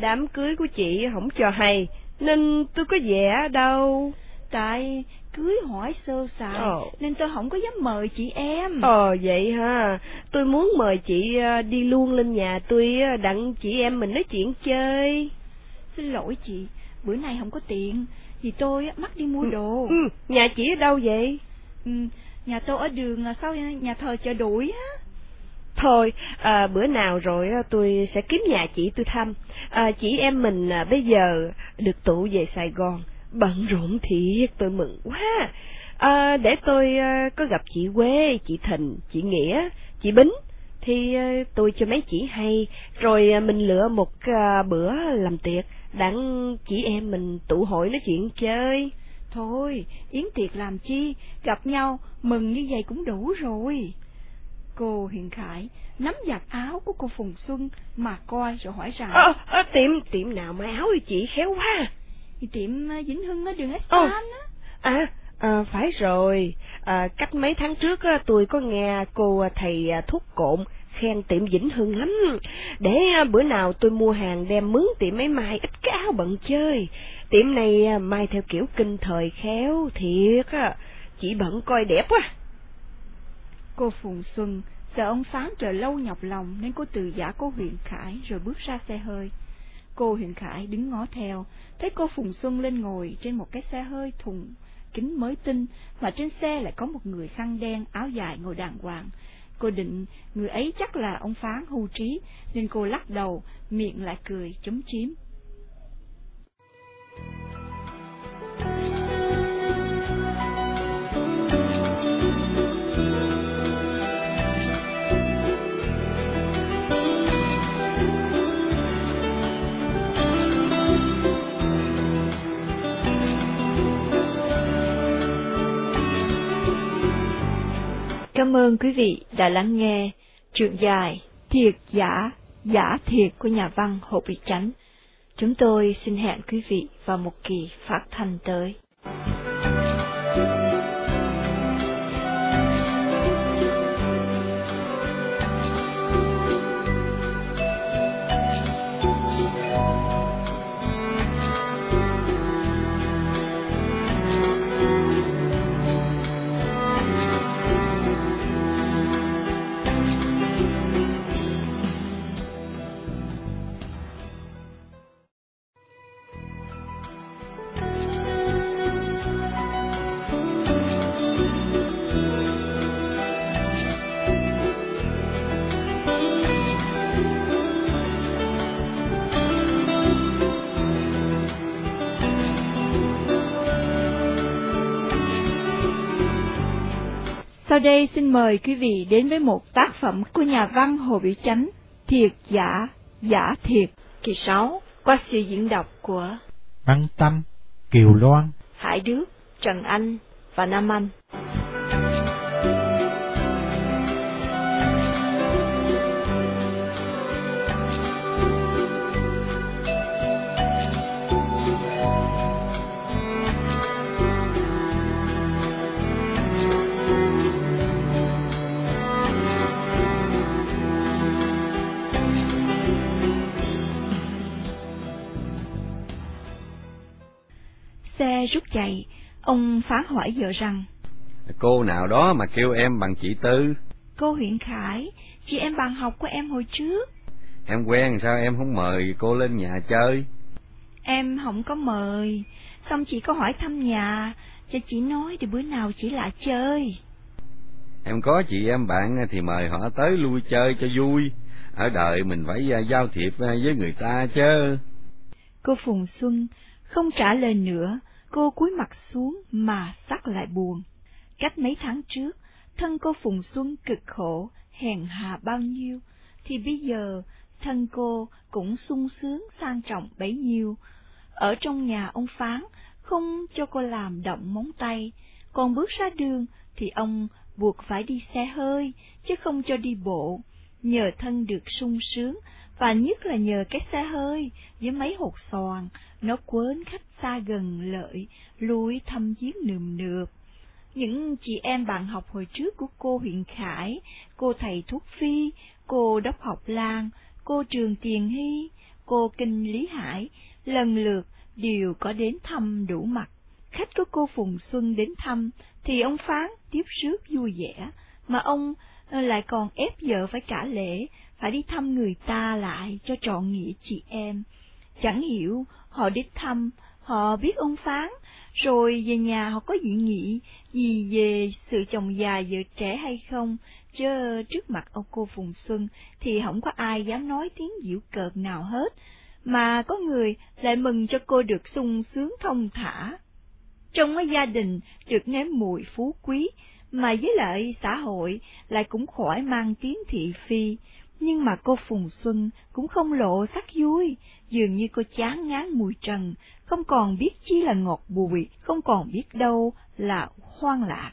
Đám cưới của chị không cho hay, nên tôi có vẻ đâu. Tại cưới hỏi sơ sài, ờ. nên tôi không có dám mời chị em. Ờ vậy ha, tôi muốn mời chị đi luôn lên nhà tôi đặng chị em mình nói chuyện chơi. Xin lỗi chị, bữa nay không có tiện, vì tôi mắc đi mua đồ. Ừ, ừ, nhà chị ở đâu vậy? Ừ, nhà tôi ở đường sau nhà thờ chợ đuổi á. Thôi, à, bữa nào rồi tôi sẽ kiếm nhà chị tôi thăm. À, chị em mình à, bây giờ được tụ về Sài Gòn, bận rộn thiệt, tôi mừng quá. À, để tôi à, có gặp chị Quế, chị Thình, chị Nghĩa, chị Bính, thì à, tôi cho mấy chị hay, rồi à, mình lựa một à, bữa làm tiệc, đặng chị em mình tụ hội nói chuyện chơi. Thôi, yến tiệc làm chi, gặp nhau, mừng như vậy cũng đủ rồi. Cô Hiền Khải nắm giặt áo của cô Phùng Xuân mà coi rồi hỏi rằng à, à, tiệm tiệm nào mà áo chị khéo quá thì tiệm Vĩnh Hưng ở đường Espan á. À, à phải rồi. À, cách mấy tháng trước á, tôi có nghe cô thầy thuốc cộn khen tiệm Vĩnh Hưng lắm. Để bữa nào tôi mua hàng đem mướn tiệm mấy mai ít cái áo bận chơi. Tiệm này mai theo kiểu kinh thời khéo thiệt á. Chỉ bận coi đẹp quá Cô Phùng Xuân sợ ông Phán chờ lâu nhọc lòng nên cô từ giả cô Huyền Khải rồi bước ra xe hơi. Cô Huyền Khải đứng ngó theo, thấy cô Phùng Xuân lên ngồi trên một cái xe hơi thùng kính mới tinh, mà trên xe lại có một người khăn đen áo dài ngồi đàng hoàng. Cô định người ấy chắc là ông Phán hưu trí, nên cô lắc đầu, miệng lại cười chấm chím. Cảm ơn quý vị đã lắng nghe truyện dài Thiệt giả, giả thiệt của nhà văn Hồ Bị Chánh. Chúng tôi xin hẹn quý vị vào một kỳ phát thanh tới. Sau đây xin mời quý vị đến với một tác phẩm của nhà văn Hồ Biểu Chánh, Thiệt Giả, Giả Thiệt, kỳ 6, qua sự diễn đọc của Văn Tâm, Kiều Loan, Hải Đức, Trần Anh và Nam Anh. Rút chạy, Ông phán hỏi vợ rằng, Cô nào đó mà kêu em bằng chị Tư? Cô huyện Khải, chị em bạn học của em hồi trước. Em quen sao em không mời cô lên nhà chơi? Em không có mời, xong chị có hỏi thăm nhà, cho chị nói thì bữa nào chị lại chơi. Em có chị em bạn thì mời họ tới lui chơi cho vui, ở đời mình phải à, giao thiệp à, với người ta chứ. Cô Phùng Xuân không trả lời nữa, cô cúi mặt xuống mà sắc lại buồn. Cách mấy tháng trước, thân cô Phùng Xuân cực khổ, hèn hà bao nhiêu, thì bây giờ thân cô cũng sung sướng sang trọng bấy nhiêu. Ở trong nhà ông Phán, không cho cô làm động móng tay, còn bước ra đường thì ông buộc phải đi xe hơi, chứ không cho đi bộ. Nhờ thân được sung sướng, và nhất là nhờ cái xe hơi với mấy hột xoàn, nó quến khách xa gần lợi, lui thăm giếng nườm nượp. Những chị em bạn học hồi trước của cô huyện Khải, cô thầy Thuốc Phi, cô Đốc Học Lan, cô Trường Tiền Hy, cô Kinh Lý Hải, lần lượt đều có đến thăm đủ mặt. Khách của cô Phùng Xuân đến thăm, thì ông Phán tiếp rước vui vẻ, mà ông ờ, lại còn ép vợ phải trả lễ, phải đi thăm người ta lại cho trọn nghĩa chị em. Chẳng hiểu, họ đến thăm, họ biết ông Phán, rồi về nhà họ có dị nghị gì về sự chồng già vợ trẻ hay không, chứ trước mặt ông cô Phùng Xuân thì không có ai dám nói tiếng giễu cợt nào hết, mà có người lại mừng cho cô được sung sướng thông thả. Trong cái gia đình được nếm mùi phú quý, mà với lại xã hội lại cũng khỏi mang tiếng thị phi, nhưng mà cô Phùng Xuân cũng không lộ sắc vui, dường như cô chán ngán mùi trần, không còn biết chi là ngọt bùi, không còn biết đâu là hoang lạc.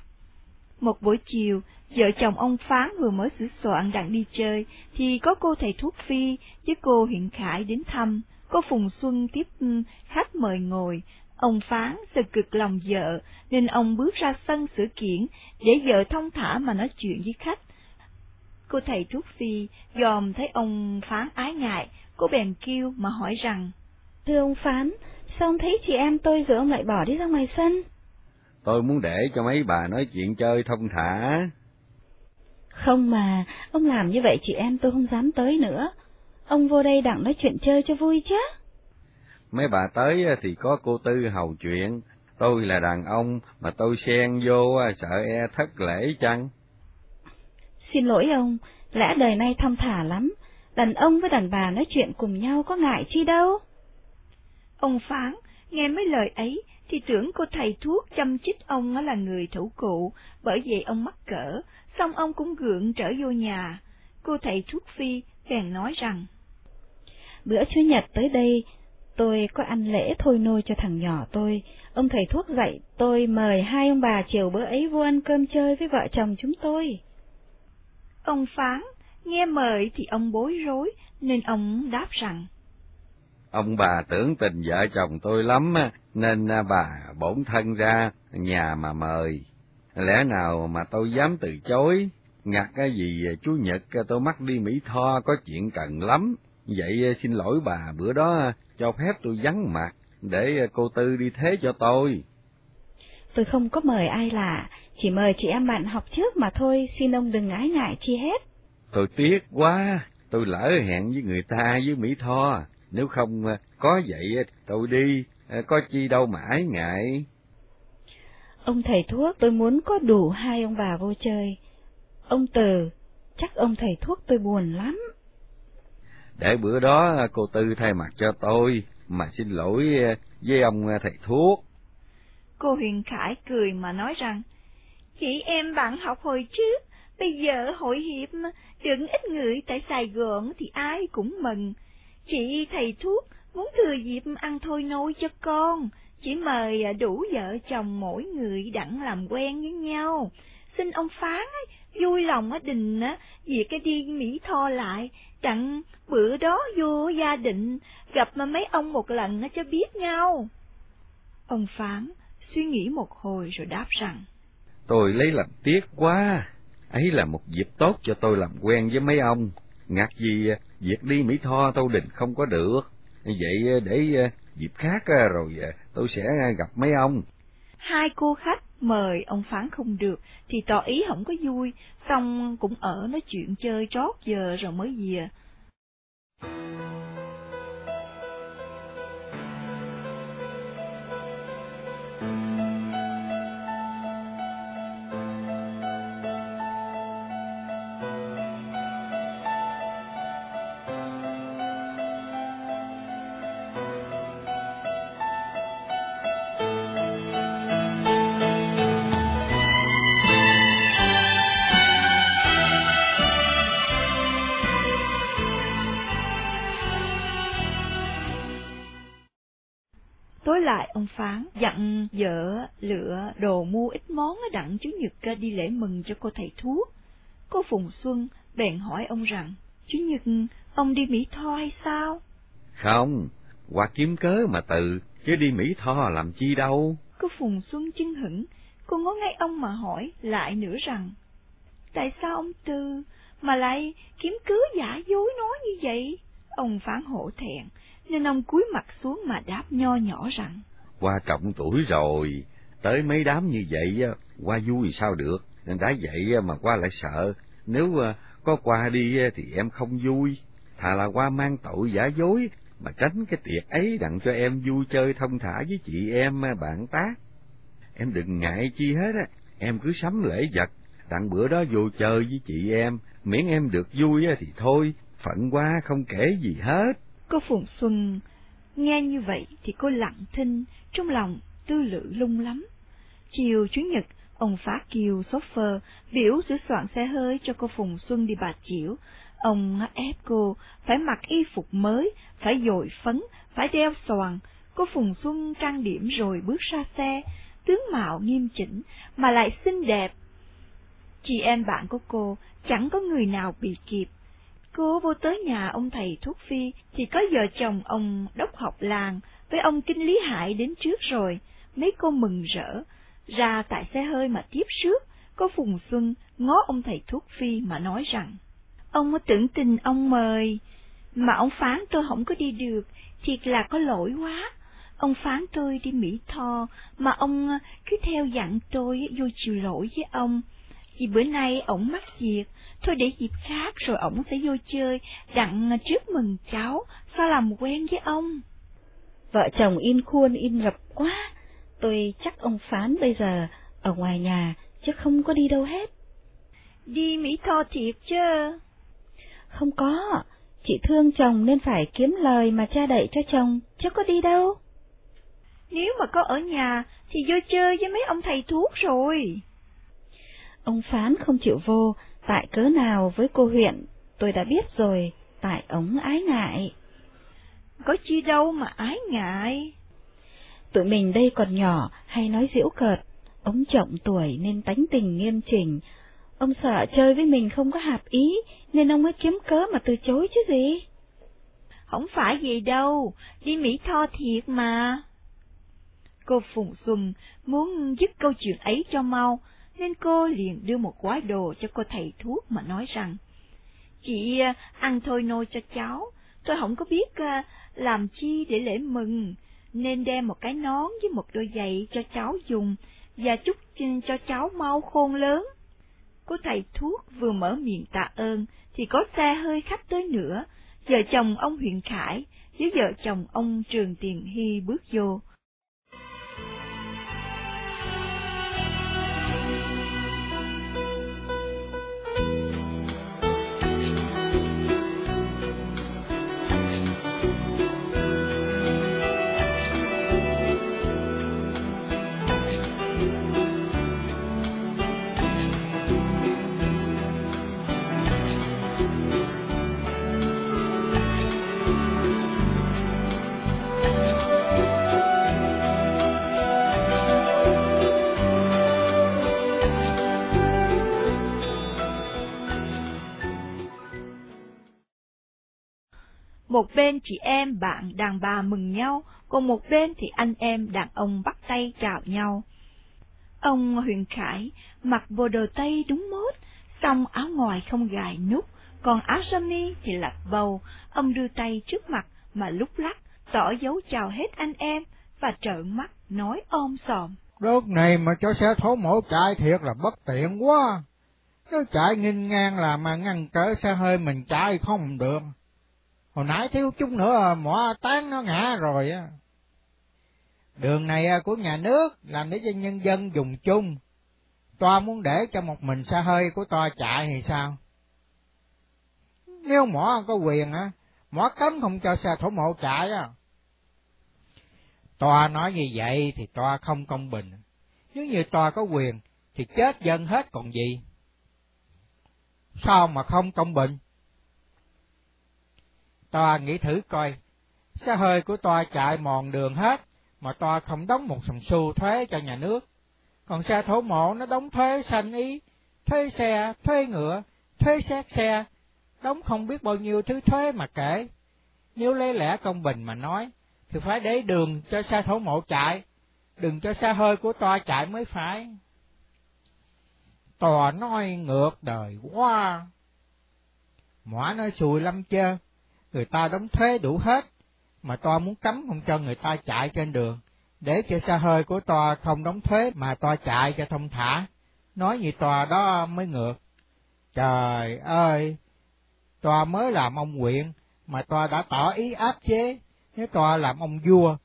Một buổi chiều, vợ chồng ông Phán vừa mới sửa soạn đặng đi chơi, thì có cô thầy thuốc phi với cô huyện Khải đến thăm. Cô Phùng Xuân tiếp ừ, khách mời ngồi, Ông Phán sự cực lòng vợ, nên ông bước ra sân sửa kiển, để vợ thông thả mà nói chuyện với khách. Cô thầy thuốc phi dòm thấy ông Phán ái ngại, cô bèn kêu mà hỏi rằng, Thưa ông Phán, sao ông thấy chị em tôi rồi ông lại bỏ đi ra ngoài sân? Tôi muốn để cho mấy bà nói chuyện chơi thông thả. Không mà, ông làm như vậy chị em tôi không dám tới nữa. Ông vô đây đặng nói chuyện chơi cho vui chứ. Mấy bà tới thì có cô Tư hầu chuyện, tôi là đàn ông mà tôi xen vô sợ e thất lễ chăng? Xin lỗi ông, lẽ đời nay thong thả lắm, đàn ông với đàn bà nói chuyện cùng nhau có ngại chi đâu. Ông Phán, nghe mấy lời ấy, thì tưởng cô thầy thuốc chăm chích ông là người thủ cụ, bởi vậy ông mắc cỡ, xong ông cũng gượng trở vô nhà. Cô thầy thuốc phi bèn nói rằng, Bữa Chủ nhật tới đây, tôi có ăn lễ thôi nôi cho thằng nhỏ tôi. Ông thầy thuốc dạy tôi mời hai ông bà chiều bữa ấy vô ăn cơm chơi với vợ chồng chúng tôi. Ông Phán, nghe mời thì ông bối rối, nên ông đáp rằng, Ông bà tưởng tình vợ chồng tôi lắm, nên bà bổn thân ra nhà mà mời. Lẽ nào mà tôi dám từ chối? Ngặt cái gì chú Nhật tôi mắc đi Mỹ Tho có chuyện cần lắm. Vậy xin lỗi bà bữa đó cho phép tôi vắng mặt, để cô Tư đi thế cho tôi. Tôi không có mời ai lạ, chỉ mời chị em bạn học trước mà thôi, xin ông đừng ái ngại chi hết. Tôi tiếc quá, tôi lỡ hẹn với người ta với Mỹ Tho, nếu không có vậy tôi đi, có chi đâu mà ái ngại. Ông thầy thuốc tôi muốn có đủ hai ông bà vô chơi. Ông Từ, chắc ông thầy thuốc tôi buồn lắm. Để bữa đó à, cô Tư thay mặt cho tôi, mà xin lỗi à, với ông à, thầy thuốc. Cô Huyền Khải cười mà nói rằng, Chị em bạn học hồi trước, bây giờ hội hiệp đừng ít người tại Sài Gòn thì ai cũng mừng. Chị thầy thuốc muốn thừa dịp ăn thôi nôi cho con, chỉ mời đủ vợ chồng mỗi người đặng làm quen với nhau. Xin ông Phán ấy, vui lòng á đình á, việc cái đi Mỹ Tho lại, đặng bữa đó vô gia định, gặp mà mấy ông một lần nó cho biết nhau. Ông Phán suy nghĩ một hồi rồi đáp rằng, Tôi lấy làm tiếc quá, ấy là một dịp tốt cho tôi làm quen với mấy ông, ngạc gì à, việc đi Mỹ Tho tôi định không có được, vậy à, để à, dịp khác rồi tôi sẽ gặp mấy ông hai cô khách mời ông phán không được thì tỏ ý không có vui, xong cũng ở nói chuyện chơi trót giờ rồi mới về. Phán dặn vợ lựa đồ mua ít món đặng chú Nhật đi lễ mừng cho cô thầy thuốc. Cô Phùng Xuân bèn hỏi ông rằng, chú Nhật, ông đi Mỹ Tho hay sao? Không, qua kiếm cớ mà từ, chứ đi Mỹ Tho làm chi đâu. Cô Phùng Xuân chưng hững, cô ngó ngay ông mà hỏi lại nữa rằng, tại sao ông Tư mà lại kiếm cớ giả dối nói như vậy? Ông Phán hổ thẹn, nên ông cúi mặt xuống mà đáp nho nhỏ rằng qua trọng tuổi rồi, tới mấy đám như vậy qua vui sao được? Nên đã vậy mà qua lại sợ. Nếu ờ, có qua đi thì em không vui. Thà là qua mang tội giả dối, mà tránh cái tiệc ấy đặng cho em vui chơi thông thả với chị em ờ, bạn tác. Em đừng ngại chi hết á, em cứ sắm lễ vật, đặng bữa đó vô chơi với chị em. Miễn em được vui thì thôi, phận qua không kể gì hết. Cô Phùng Xuân nghe như vậy thì cô lặng thinh, trong lòng tư lự lung lắm. Chiều Chủ nhật, ông Phá Kiều phơ biểu sửa soạn xe hơi cho cô Phùng Xuân đi Bà Chiểu. Ông ép cô phải mặc y phục mới, phải dội phấn, phải đeo xoàn. Cô Phùng Xuân trang điểm rồi bước ra xe, tướng mạo nghiêm chỉnh mà lại xinh đẹp. Chị em bạn của cô chẳng có người nào bị kịp. Cô vô tới nhà ông thầy thuốc phi thì có vợ chồng ông đốc học làng với ông kinh lý hải đến trước rồi, mấy cô mừng rỡ, ra tại xe hơi mà tiếp rước, cô Phùng Xuân ngó ông thầy thuốc phi mà nói rằng, ông có tưởng tình ông mời, mà ông phán tôi không có đi được, thiệt là có lỗi quá. Ông phán tôi đi Mỹ Tho, mà ông cứ theo dặn tôi vô chịu lỗi với ông, vì bữa nay ổng mắc việc, thôi để dịp khác rồi ổng sẽ vô chơi, đặng trước mừng cháu, sao làm quen với ông. Vợ chồng in khuôn in rập quá, tôi chắc ông Phán bây giờ ở ngoài nhà, chứ không có đi đâu hết. Đi Mỹ Tho thiệt chứ? Không có, chị thương chồng nên phải kiếm lời mà cha đậy cho chồng, chứ có đi đâu. Nếu mà có ở nhà thì vô chơi với mấy ông thầy thuốc rồi. Ông Phán không chịu vô, tại cớ nào với cô huyện, tôi đã biết rồi, tại ống ái ngại. Có chi đâu mà ái ngại. Tụi mình đây còn nhỏ, hay nói giễu cợt, ông trọng tuổi nên tánh tình nghiêm chỉnh. Ông sợ chơi với mình không có hợp ý, nên ông mới kiếm cớ mà từ chối chứ gì. Không phải vậy đâu, đi Mỹ Tho thiệt mà. Cô Phùng Xuân muốn dứt câu chuyện ấy cho mau, nên cô liền đưa một gói đồ cho cô thầy thuốc mà nói rằng, Chị à, ăn thôi nôi cho cháu, tôi không có biết à, làm chi để lễ mừng, nên đem một cái nón với một đôi giày cho cháu dùng, và chúc cho cháu mau khôn lớn. Cô thầy thuốc vừa mở miệng tạ ơn, thì có xe hơi khách tới nữa, vợ chồng ông Huyền Khải với vợ chồng ông Trường Tiền Hy bước vô. Một bên chị em bạn đàn bà mừng nhau, còn một bên thì anh em đàn ông bắt tay chào nhau. Ông Huyền Khải mặc bộ đồ tây đúng mốt, xong áo ngoài không gài nút, còn áo sơ mi thì lặt bầu, ông đưa tay trước mặt mà lúc lắc, tỏ dấu chào hết anh em, và trợn mắt nói om sòm. Đốt này mà cho xe thố mổ chạy thiệt là bất tiện quá. Nó chạy nghinh ngang là mà ngăn trở xe hơi mình chạy không được. Hồi nãy thiếu chút nữa à, mỏ tán nó ngã rồi á. Đường này à, của nhà nước làm để cho nhân dân dùng chung. Toa muốn để cho một mình xe hơi của toa chạy thì sao? Nếu mỏ có quyền á, mỏ cấm không cho xe thổ mộ chạy á. toa nói như vậy thì toa không công bình. Nếu như toa có quyền thì chết dân hết còn gì. Sao mà không công bình? Tòa nghĩ thử coi, xe hơi của tòa chạy mòn đường hết, mà tòa không đóng một sòng xu thuế cho nhà nước. Còn xe thổ mộ nó đóng thuế sanh ý, thuế xe, thuế ngựa, thuế xét xe, đóng không biết bao nhiêu thứ thuế mà kể. Nếu lấy lẽ công bình mà nói, thì phải để đường cho xe thổ mộ chạy, đừng cho xe hơi của toa chạy mới phải. Tòa nói ngược đời quá. Mỏ nói xùi lắm chơ, người ta đóng thuế đủ hết, mà toa muốn cấm không cho người ta chạy trên đường, để cho xe hơi của toa không đóng thuế mà toa chạy cho thông thả. Nói như toa đó mới ngược. Trời ơi, toa mới làm ông quyện, mà toa đã tỏ ý áp chế, nếu toa làm ông vua,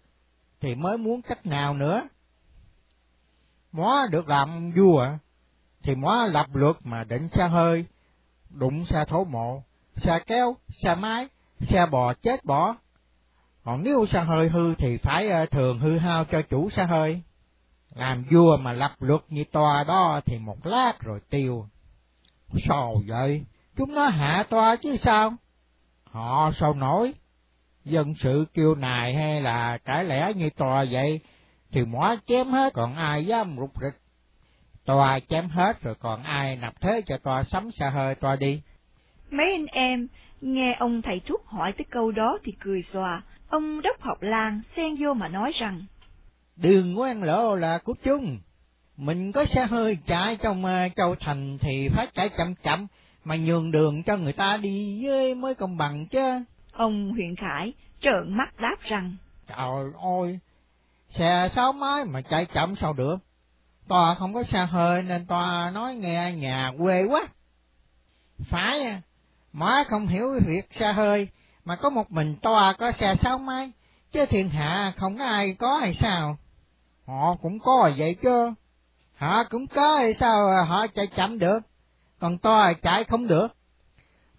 thì mới muốn cách nào nữa. móa được làm ông vua, thì móa lập luật mà định xe hơi, đụng xe thổ mộ, xe kéo, xe máy, xe bò chết bỏ. Còn nếu xe hơi hư thì phải ờ, thường hư hao cho chủ xe hơi. Làm vua mà lập luật như tòa đó thì một lát rồi tiêu. Sao vậy? Chúng nó hạ tòa chứ sao? Họ sao nổi? Dân sự kêu nài hay là cãi lẽ như tòa vậy, thì mỏ chém hết còn ai dám rụt rịch. Tòa chém hết rồi còn ai nạp thế cho tòa sắm xe hơi tòa đi. Mấy anh em nghe ông thầy thuốc hỏi tới câu đó thì cười xòa, ông đốc học lan xen vô mà nói rằng. Đường quan lộ là của chung, mình có xe hơi chạy trong uh, châu thành thì phải chạy chậm chậm, mà nhường đường cho người ta đi với mới công bằng chứ. Ông huyện Khải trợn mắt đáp rằng. Trời ơi, xe sáu máy mà chạy chậm sao được? Tòa không có xe hơi nên tòa nói nghe nhà quê quá. Phải à, má không hiểu việc xa hơi, mà có một mình toa có xe sáu máy, chứ thiên hạ không có ai có hay sao? Họ cũng có vậy chứ. Họ cũng có hay sao họ chạy chậm được, còn toa chạy không được.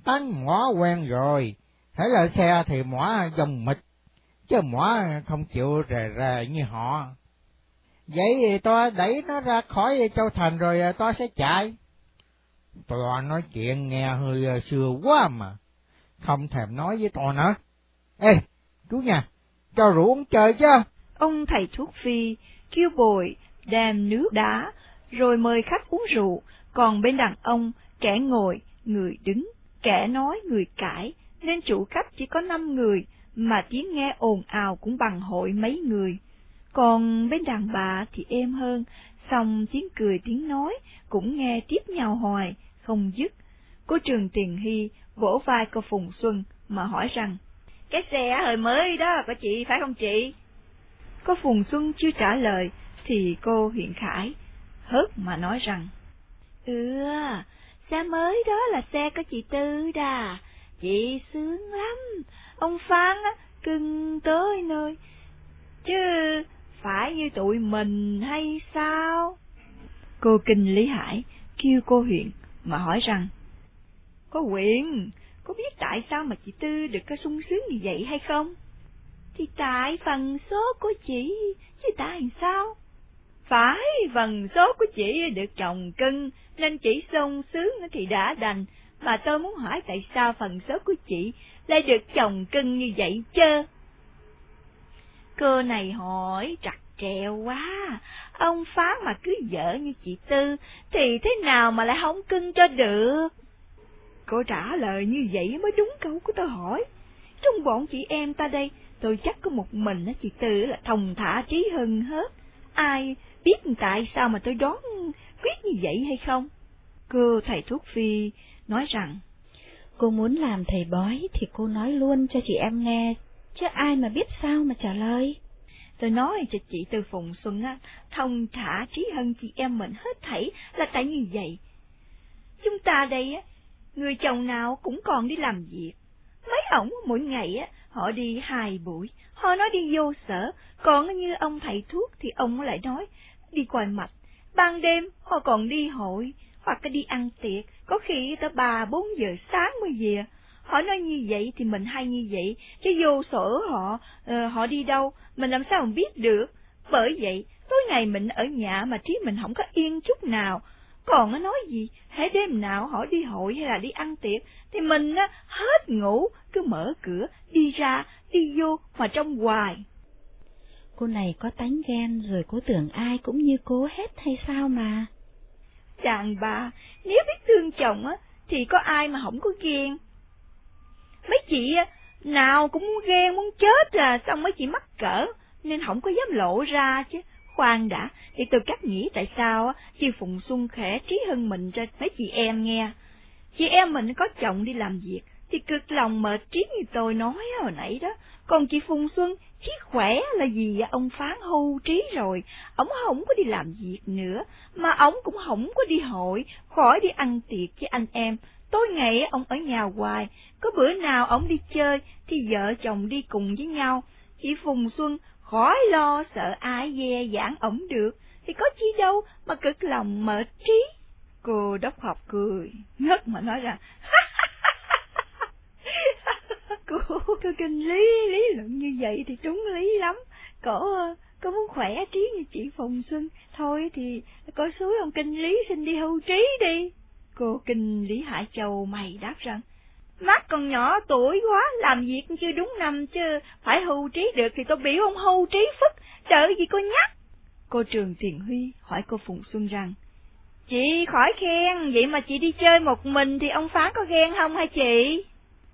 Tánh mỏ quen rồi, thấy là xe thì mỏ dòng mịch, chứ mỏ không chịu rề rề như họ. Vậy thì tôi đẩy nó ra khỏi châu thành rồi tôi sẽ chạy tòa nói chuyện nghe hơi ờ, xưa quá mà, không thèm nói với tòa nữa. Ê, chú nhà, cho rượu uống chơi chứ. Ông thầy thuốc phi kêu bồi, đem nước đá, rồi mời khách uống rượu, còn bên đàn ông, kẻ ngồi, người đứng, kẻ nói, người cãi, nên chủ khách chỉ có năm người, mà tiếng nghe ồn ào cũng bằng hội mấy người. Còn bên đàn bà thì êm hơn, xong tiếng cười tiếng nói cũng nghe tiếp nhau hoài, không dứt. Cô Trường Tiền Hy vỗ vai cô Phùng Xuân mà hỏi rằng, Cái xe hơi mới đó có chị phải không chị? Cô Phùng Xuân chưa trả lời, thì cô huyện Khải hớt mà nói rằng, Ừ, xe mới đó là xe của chị Tư đà, chị sướng lắm, ông Phan á, cưng tới nơi, chứ phải như tụi mình hay sao? Cô Kinh Lý Hải kêu cô huyện mà hỏi rằng, Có huyện, có biết tại sao mà chị Tư được có sung sướng như vậy hay không? Thì tại phần số của chị, chứ tại sao? Phải, phần số của chị được chồng cưng, nên chị sung sướng thì đã đành, mà tôi muốn hỏi tại sao phần số của chị lại được chồng cưng như vậy chơ? Cơ này hỏi trặc trèo quá, ông phá mà cứ dở như chị Tư, thì thế nào mà lại không cưng cho được? Cô trả lời như vậy mới đúng câu của tôi hỏi. Trong bọn chị em ta đây, tôi chắc có một mình á chị Tư là thông thả trí hơn hết. Ai biết tại sao mà tôi đoán quyết như vậy hay không? Cô thầy thuốc phi nói rằng, cô muốn làm thầy bói thì cô nói luôn cho chị em nghe, chứ ai mà biết sao mà trả lời. Tôi nói cho chị Tư Phùng Xuân á, thông thả trí hơn chị em mình hết thảy là tại như vậy. Chúng ta đây á, người chồng nào cũng còn đi làm việc. Mấy ổng mỗi ngày á, họ đi hai buổi, họ nói đi vô sở, còn như ông thầy thuốc thì ông lại nói đi coi mạch. Ban đêm họ còn đi hội, hoặc đi ăn tiệc, có khi tới ba bốn giờ sáng mới về. Họ nói như vậy thì mình hay như vậy, chứ vô sở họ, uh, họ đi đâu, mình làm sao mình biết được. Bởi vậy, tối ngày mình ở nhà mà trí mình không có yên chút nào. Còn nó nói gì, hãy đêm nào họ đi hội hay là đi ăn tiệc, thì mình á, hết ngủ, cứ mở cửa, đi ra, đi vô mà trong hoài. Cô này có tánh ghen rồi cô tưởng ai cũng như cô hết hay sao mà? Đàn bà, nếu biết thương chồng á, thì có ai mà không có ghen. Mấy chị à, nào cũng muốn ghen muốn chết à, xong mấy chị mắc cỡ, nên không có dám lộ ra chứ. Khoan đã, thì tôi cắt nghĩ tại sao á, chị Phùng Xuân khẽ trí hơn mình cho mấy chị em nghe. Chị em mình có chồng đi làm việc, thì cực lòng mệt trí như tôi nói hồi nãy đó. Còn chị Phùng Xuân, trí khỏe là gì ông phán hưu trí rồi, ông không có đi làm việc nữa, mà ông cũng không có đi hội, khỏi đi ăn tiệc với anh em. Tối ngày ông ở nhà hoài, có bữa nào ông đi chơi thì vợ chồng đi cùng với nhau. Chị Phùng Xuân khỏi lo sợ ai dè giảng ổng được, thì có chi đâu mà cực lòng mệt trí. Cô đốc học cười, ngất mà nói rằng, cô, cô kinh lý, lý luận như vậy thì trúng lý lắm. Cổ, có muốn khỏe trí như chị Phùng Xuân, thôi thì coi suối ông kinh lý xin đi hưu trí đi. Cô kinh lý Hải Châu mày đáp rằng, mắt còn nhỏ tuổi quá, làm việc chưa đúng năm chứ, phải hưu trí được thì tôi biểu ông hưu trí phức, đợi gì cô nhắc. Cô Trường thiện Huy hỏi cô Phùng Xuân rằng, Chị khỏi khen, vậy mà chị đi chơi một mình thì ông Phán có ghen không hả chị?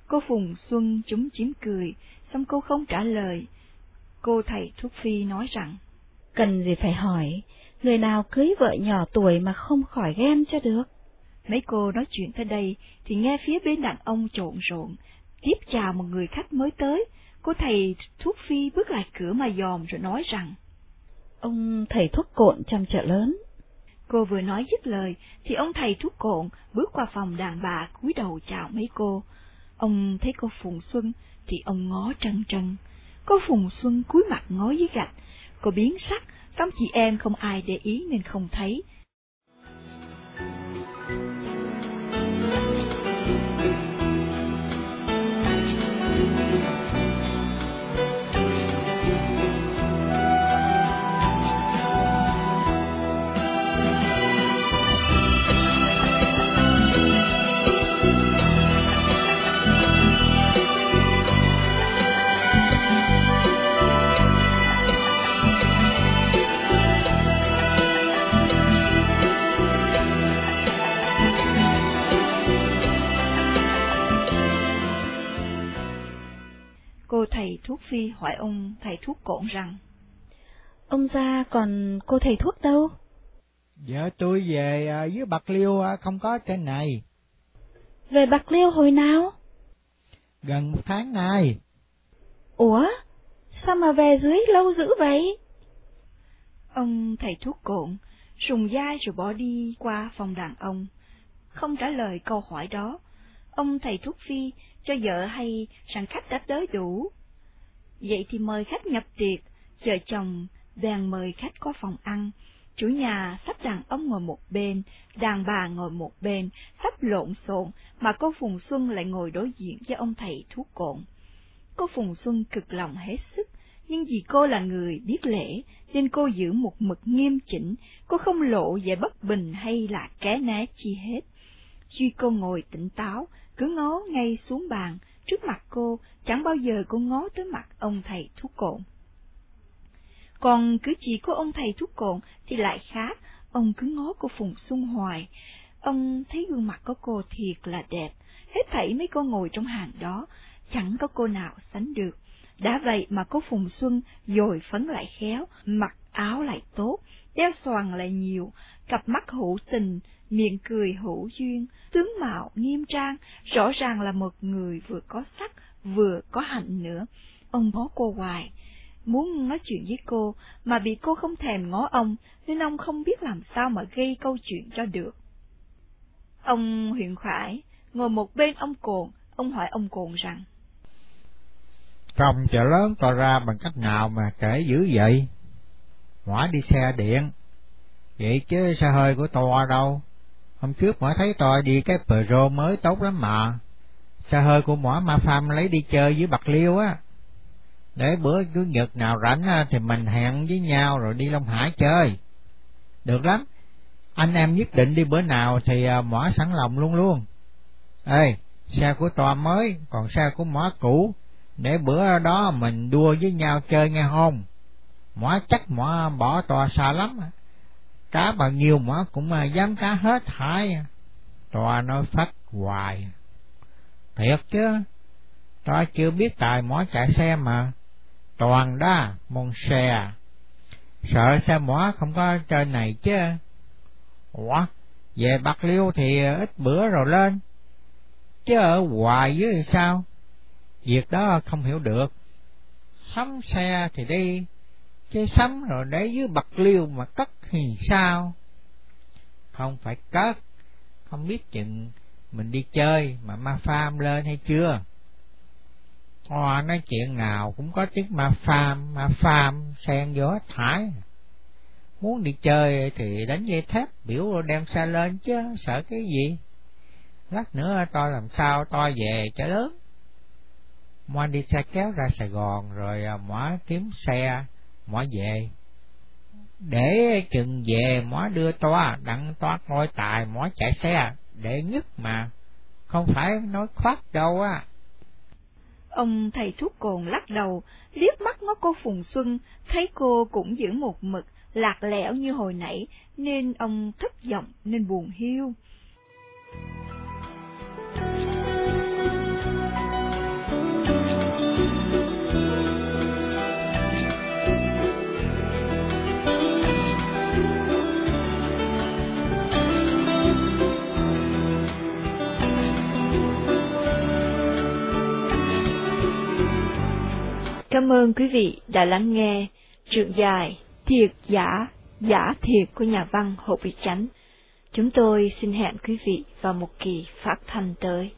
Cô Phùng Xuân chúng chiếm cười, xong cô không trả lời. Cô thầy thuốc phi nói rằng, Cần gì phải hỏi, người nào cưới vợ nhỏ tuổi mà không khỏi ghen cho được. Mấy cô nói chuyện tới đây thì nghe phía bên đàn ông trộn rộn, tiếp chào một người khách mới tới. Cô thầy thuốc phi bước lại cửa mà dòm rồi nói rằng, Ông thầy thuốc cộn trong chợ lớn. Cô vừa nói dứt lời, thì ông thầy thuốc cộn bước qua phòng đàn bà cúi đầu chào mấy cô. Ông thấy cô Phùng Xuân thì ông ngó trân trân. Cô Phùng Xuân cúi mặt ngó dưới gạch, cô biến sắc, tấm chị em không ai để ý nên không thấy. Cô thầy thuốc phi hỏi ông thầy thuốc cộn rằng, Ông ra còn cô thầy thuốc đâu? Dạ tôi về à, dưới Bạc Liêu à, không có trên này. Về Bạc Liêu hồi nào? Gần một tháng nay. Ủa? Sao mà về dưới lâu dữ vậy? Ông thầy thuốc cộn, sùng dai rồi bỏ đi qua phòng đàn ông. Không trả lời câu hỏi đó, ông thầy thuốc phi cho vợ hay rằng khách đã tới đủ. Vậy thì mời khách nhập tiệc, vợ chồng bèn mời khách có phòng ăn. Chủ nhà sắp đàn ông ngồi một bên, đàn bà ngồi một bên, sắp lộn xộn, mà cô Phùng Xuân lại ngồi đối diện với ông thầy thuốc cộn. Cô Phùng Xuân cực lòng hết sức, nhưng vì cô là người biết lễ, nên cô giữ một mực nghiêm chỉnh, cô không lộ vẻ bất bình hay là ké né chi hết. Duy cô ngồi tỉnh táo, cứ ngó ngay xuống bàn, trước mặt cô, chẳng bao giờ cô ngó tới mặt ông thầy thuốc cộn. Còn cứ chỉ có ông thầy thuốc cộn thì lại khác, ông cứ ngó cô Phùng Xuân hoài. Ông thấy gương mặt của cô thiệt là đẹp, hết thảy mấy cô ngồi trong hàng đó, chẳng có cô nào sánh được. Đã vậy mà cô Phùng Xuân dồi phấn lại khéo, mặc áo lại tốt, đeo xoàn lại nhiều, cặp mắt hữu tình, miệng cười hữu duyên, tướng mạo nghiêm trang, rõ ràng là một người vừa có sắc, vừa có hạnh nữa. Ông bó cô hoài, muốn nói chuyện với cô, mà bị cô không thèm ngó ông, nên ông không biết làm sao mà gây câu chuyện cho được. Ông huyện khải, ngồi một bên ông cồn, ông hỏi ông cồn rằng, Trong chợ lớn tòa ra bằng cách nào mà kể dữ vậy? Hỏa đi xe điện, vậy chứ xe hơi của tòa đâu? Hôm trước mỏ thấy tòa đi cái pro mới tốt lắm mà. Xe hơi của mỏ ma pham lấy đi chơi với bạc liêu á. Để bữa chủ nhật nào rảnh thì mình hẹn với nhau rồi đi Long Hải chơi. Được lắm, anh em nhất định đi bữa nào thì à, mỏ sẵn lòng luôn luôn. Ê, xe của tòa mới, còn xe của mỏ cũ, để bữa đó mình đua với nhau chơi nghe không? Mỏ chắc mỏ bỏ tòa xa lắm, cá bao nhiêu mỏ cũng mà dám cá hết thải. Tòa nói phát hoài. Thiệt chứ, tòa chưa biết tài mỏ chạy xe mà. Toàn đó môn xe. Sợ xe mỏ không có trên này chứ. Ủa về bạc liêu thì ít bữa rồi lên. Chứ ở hoài với sao? Việc đó không hiểu được. Sắm xe thì đi chơi sắm rồi để dưới bạc liêu mà cất thì sao không phải cất không biết chừng mình đi chơi mà ma pham lên hay chưa Hoa nói chuyện nào cũng có tiếng ma pham, ma pham, sen gió thải. Muốn đi chơi thì đánh dây thép, biểu đem xe lên chứ, sợ cái gì. Lát nữa to làm sao to về cho lớn. moan đi xe kéo ra Sài Gòn rồi à, kiếm xe, mỏ về. Để chừng về mỏ đưa toa, đặng toa ngôi tài mỏ chạy xe, để nhất mà, không phải nói khoát đâu á. Ông thầy thuốc cồn lắc đầu, liếc mắt ngó cô Phùng Xuân, thấy cô cũng giữ một mực, lạc lẽo như hồi nãy, nên ông thất vọng nên buồn hiu. Cảm ơn quý vị đã lắng nghe truyện dài Thiệt giả, giả thiệt của nhà văn Hồ Bị Chánh. Chúng tôi xin hẹn quý vị vào một kỳ phát thanh tới.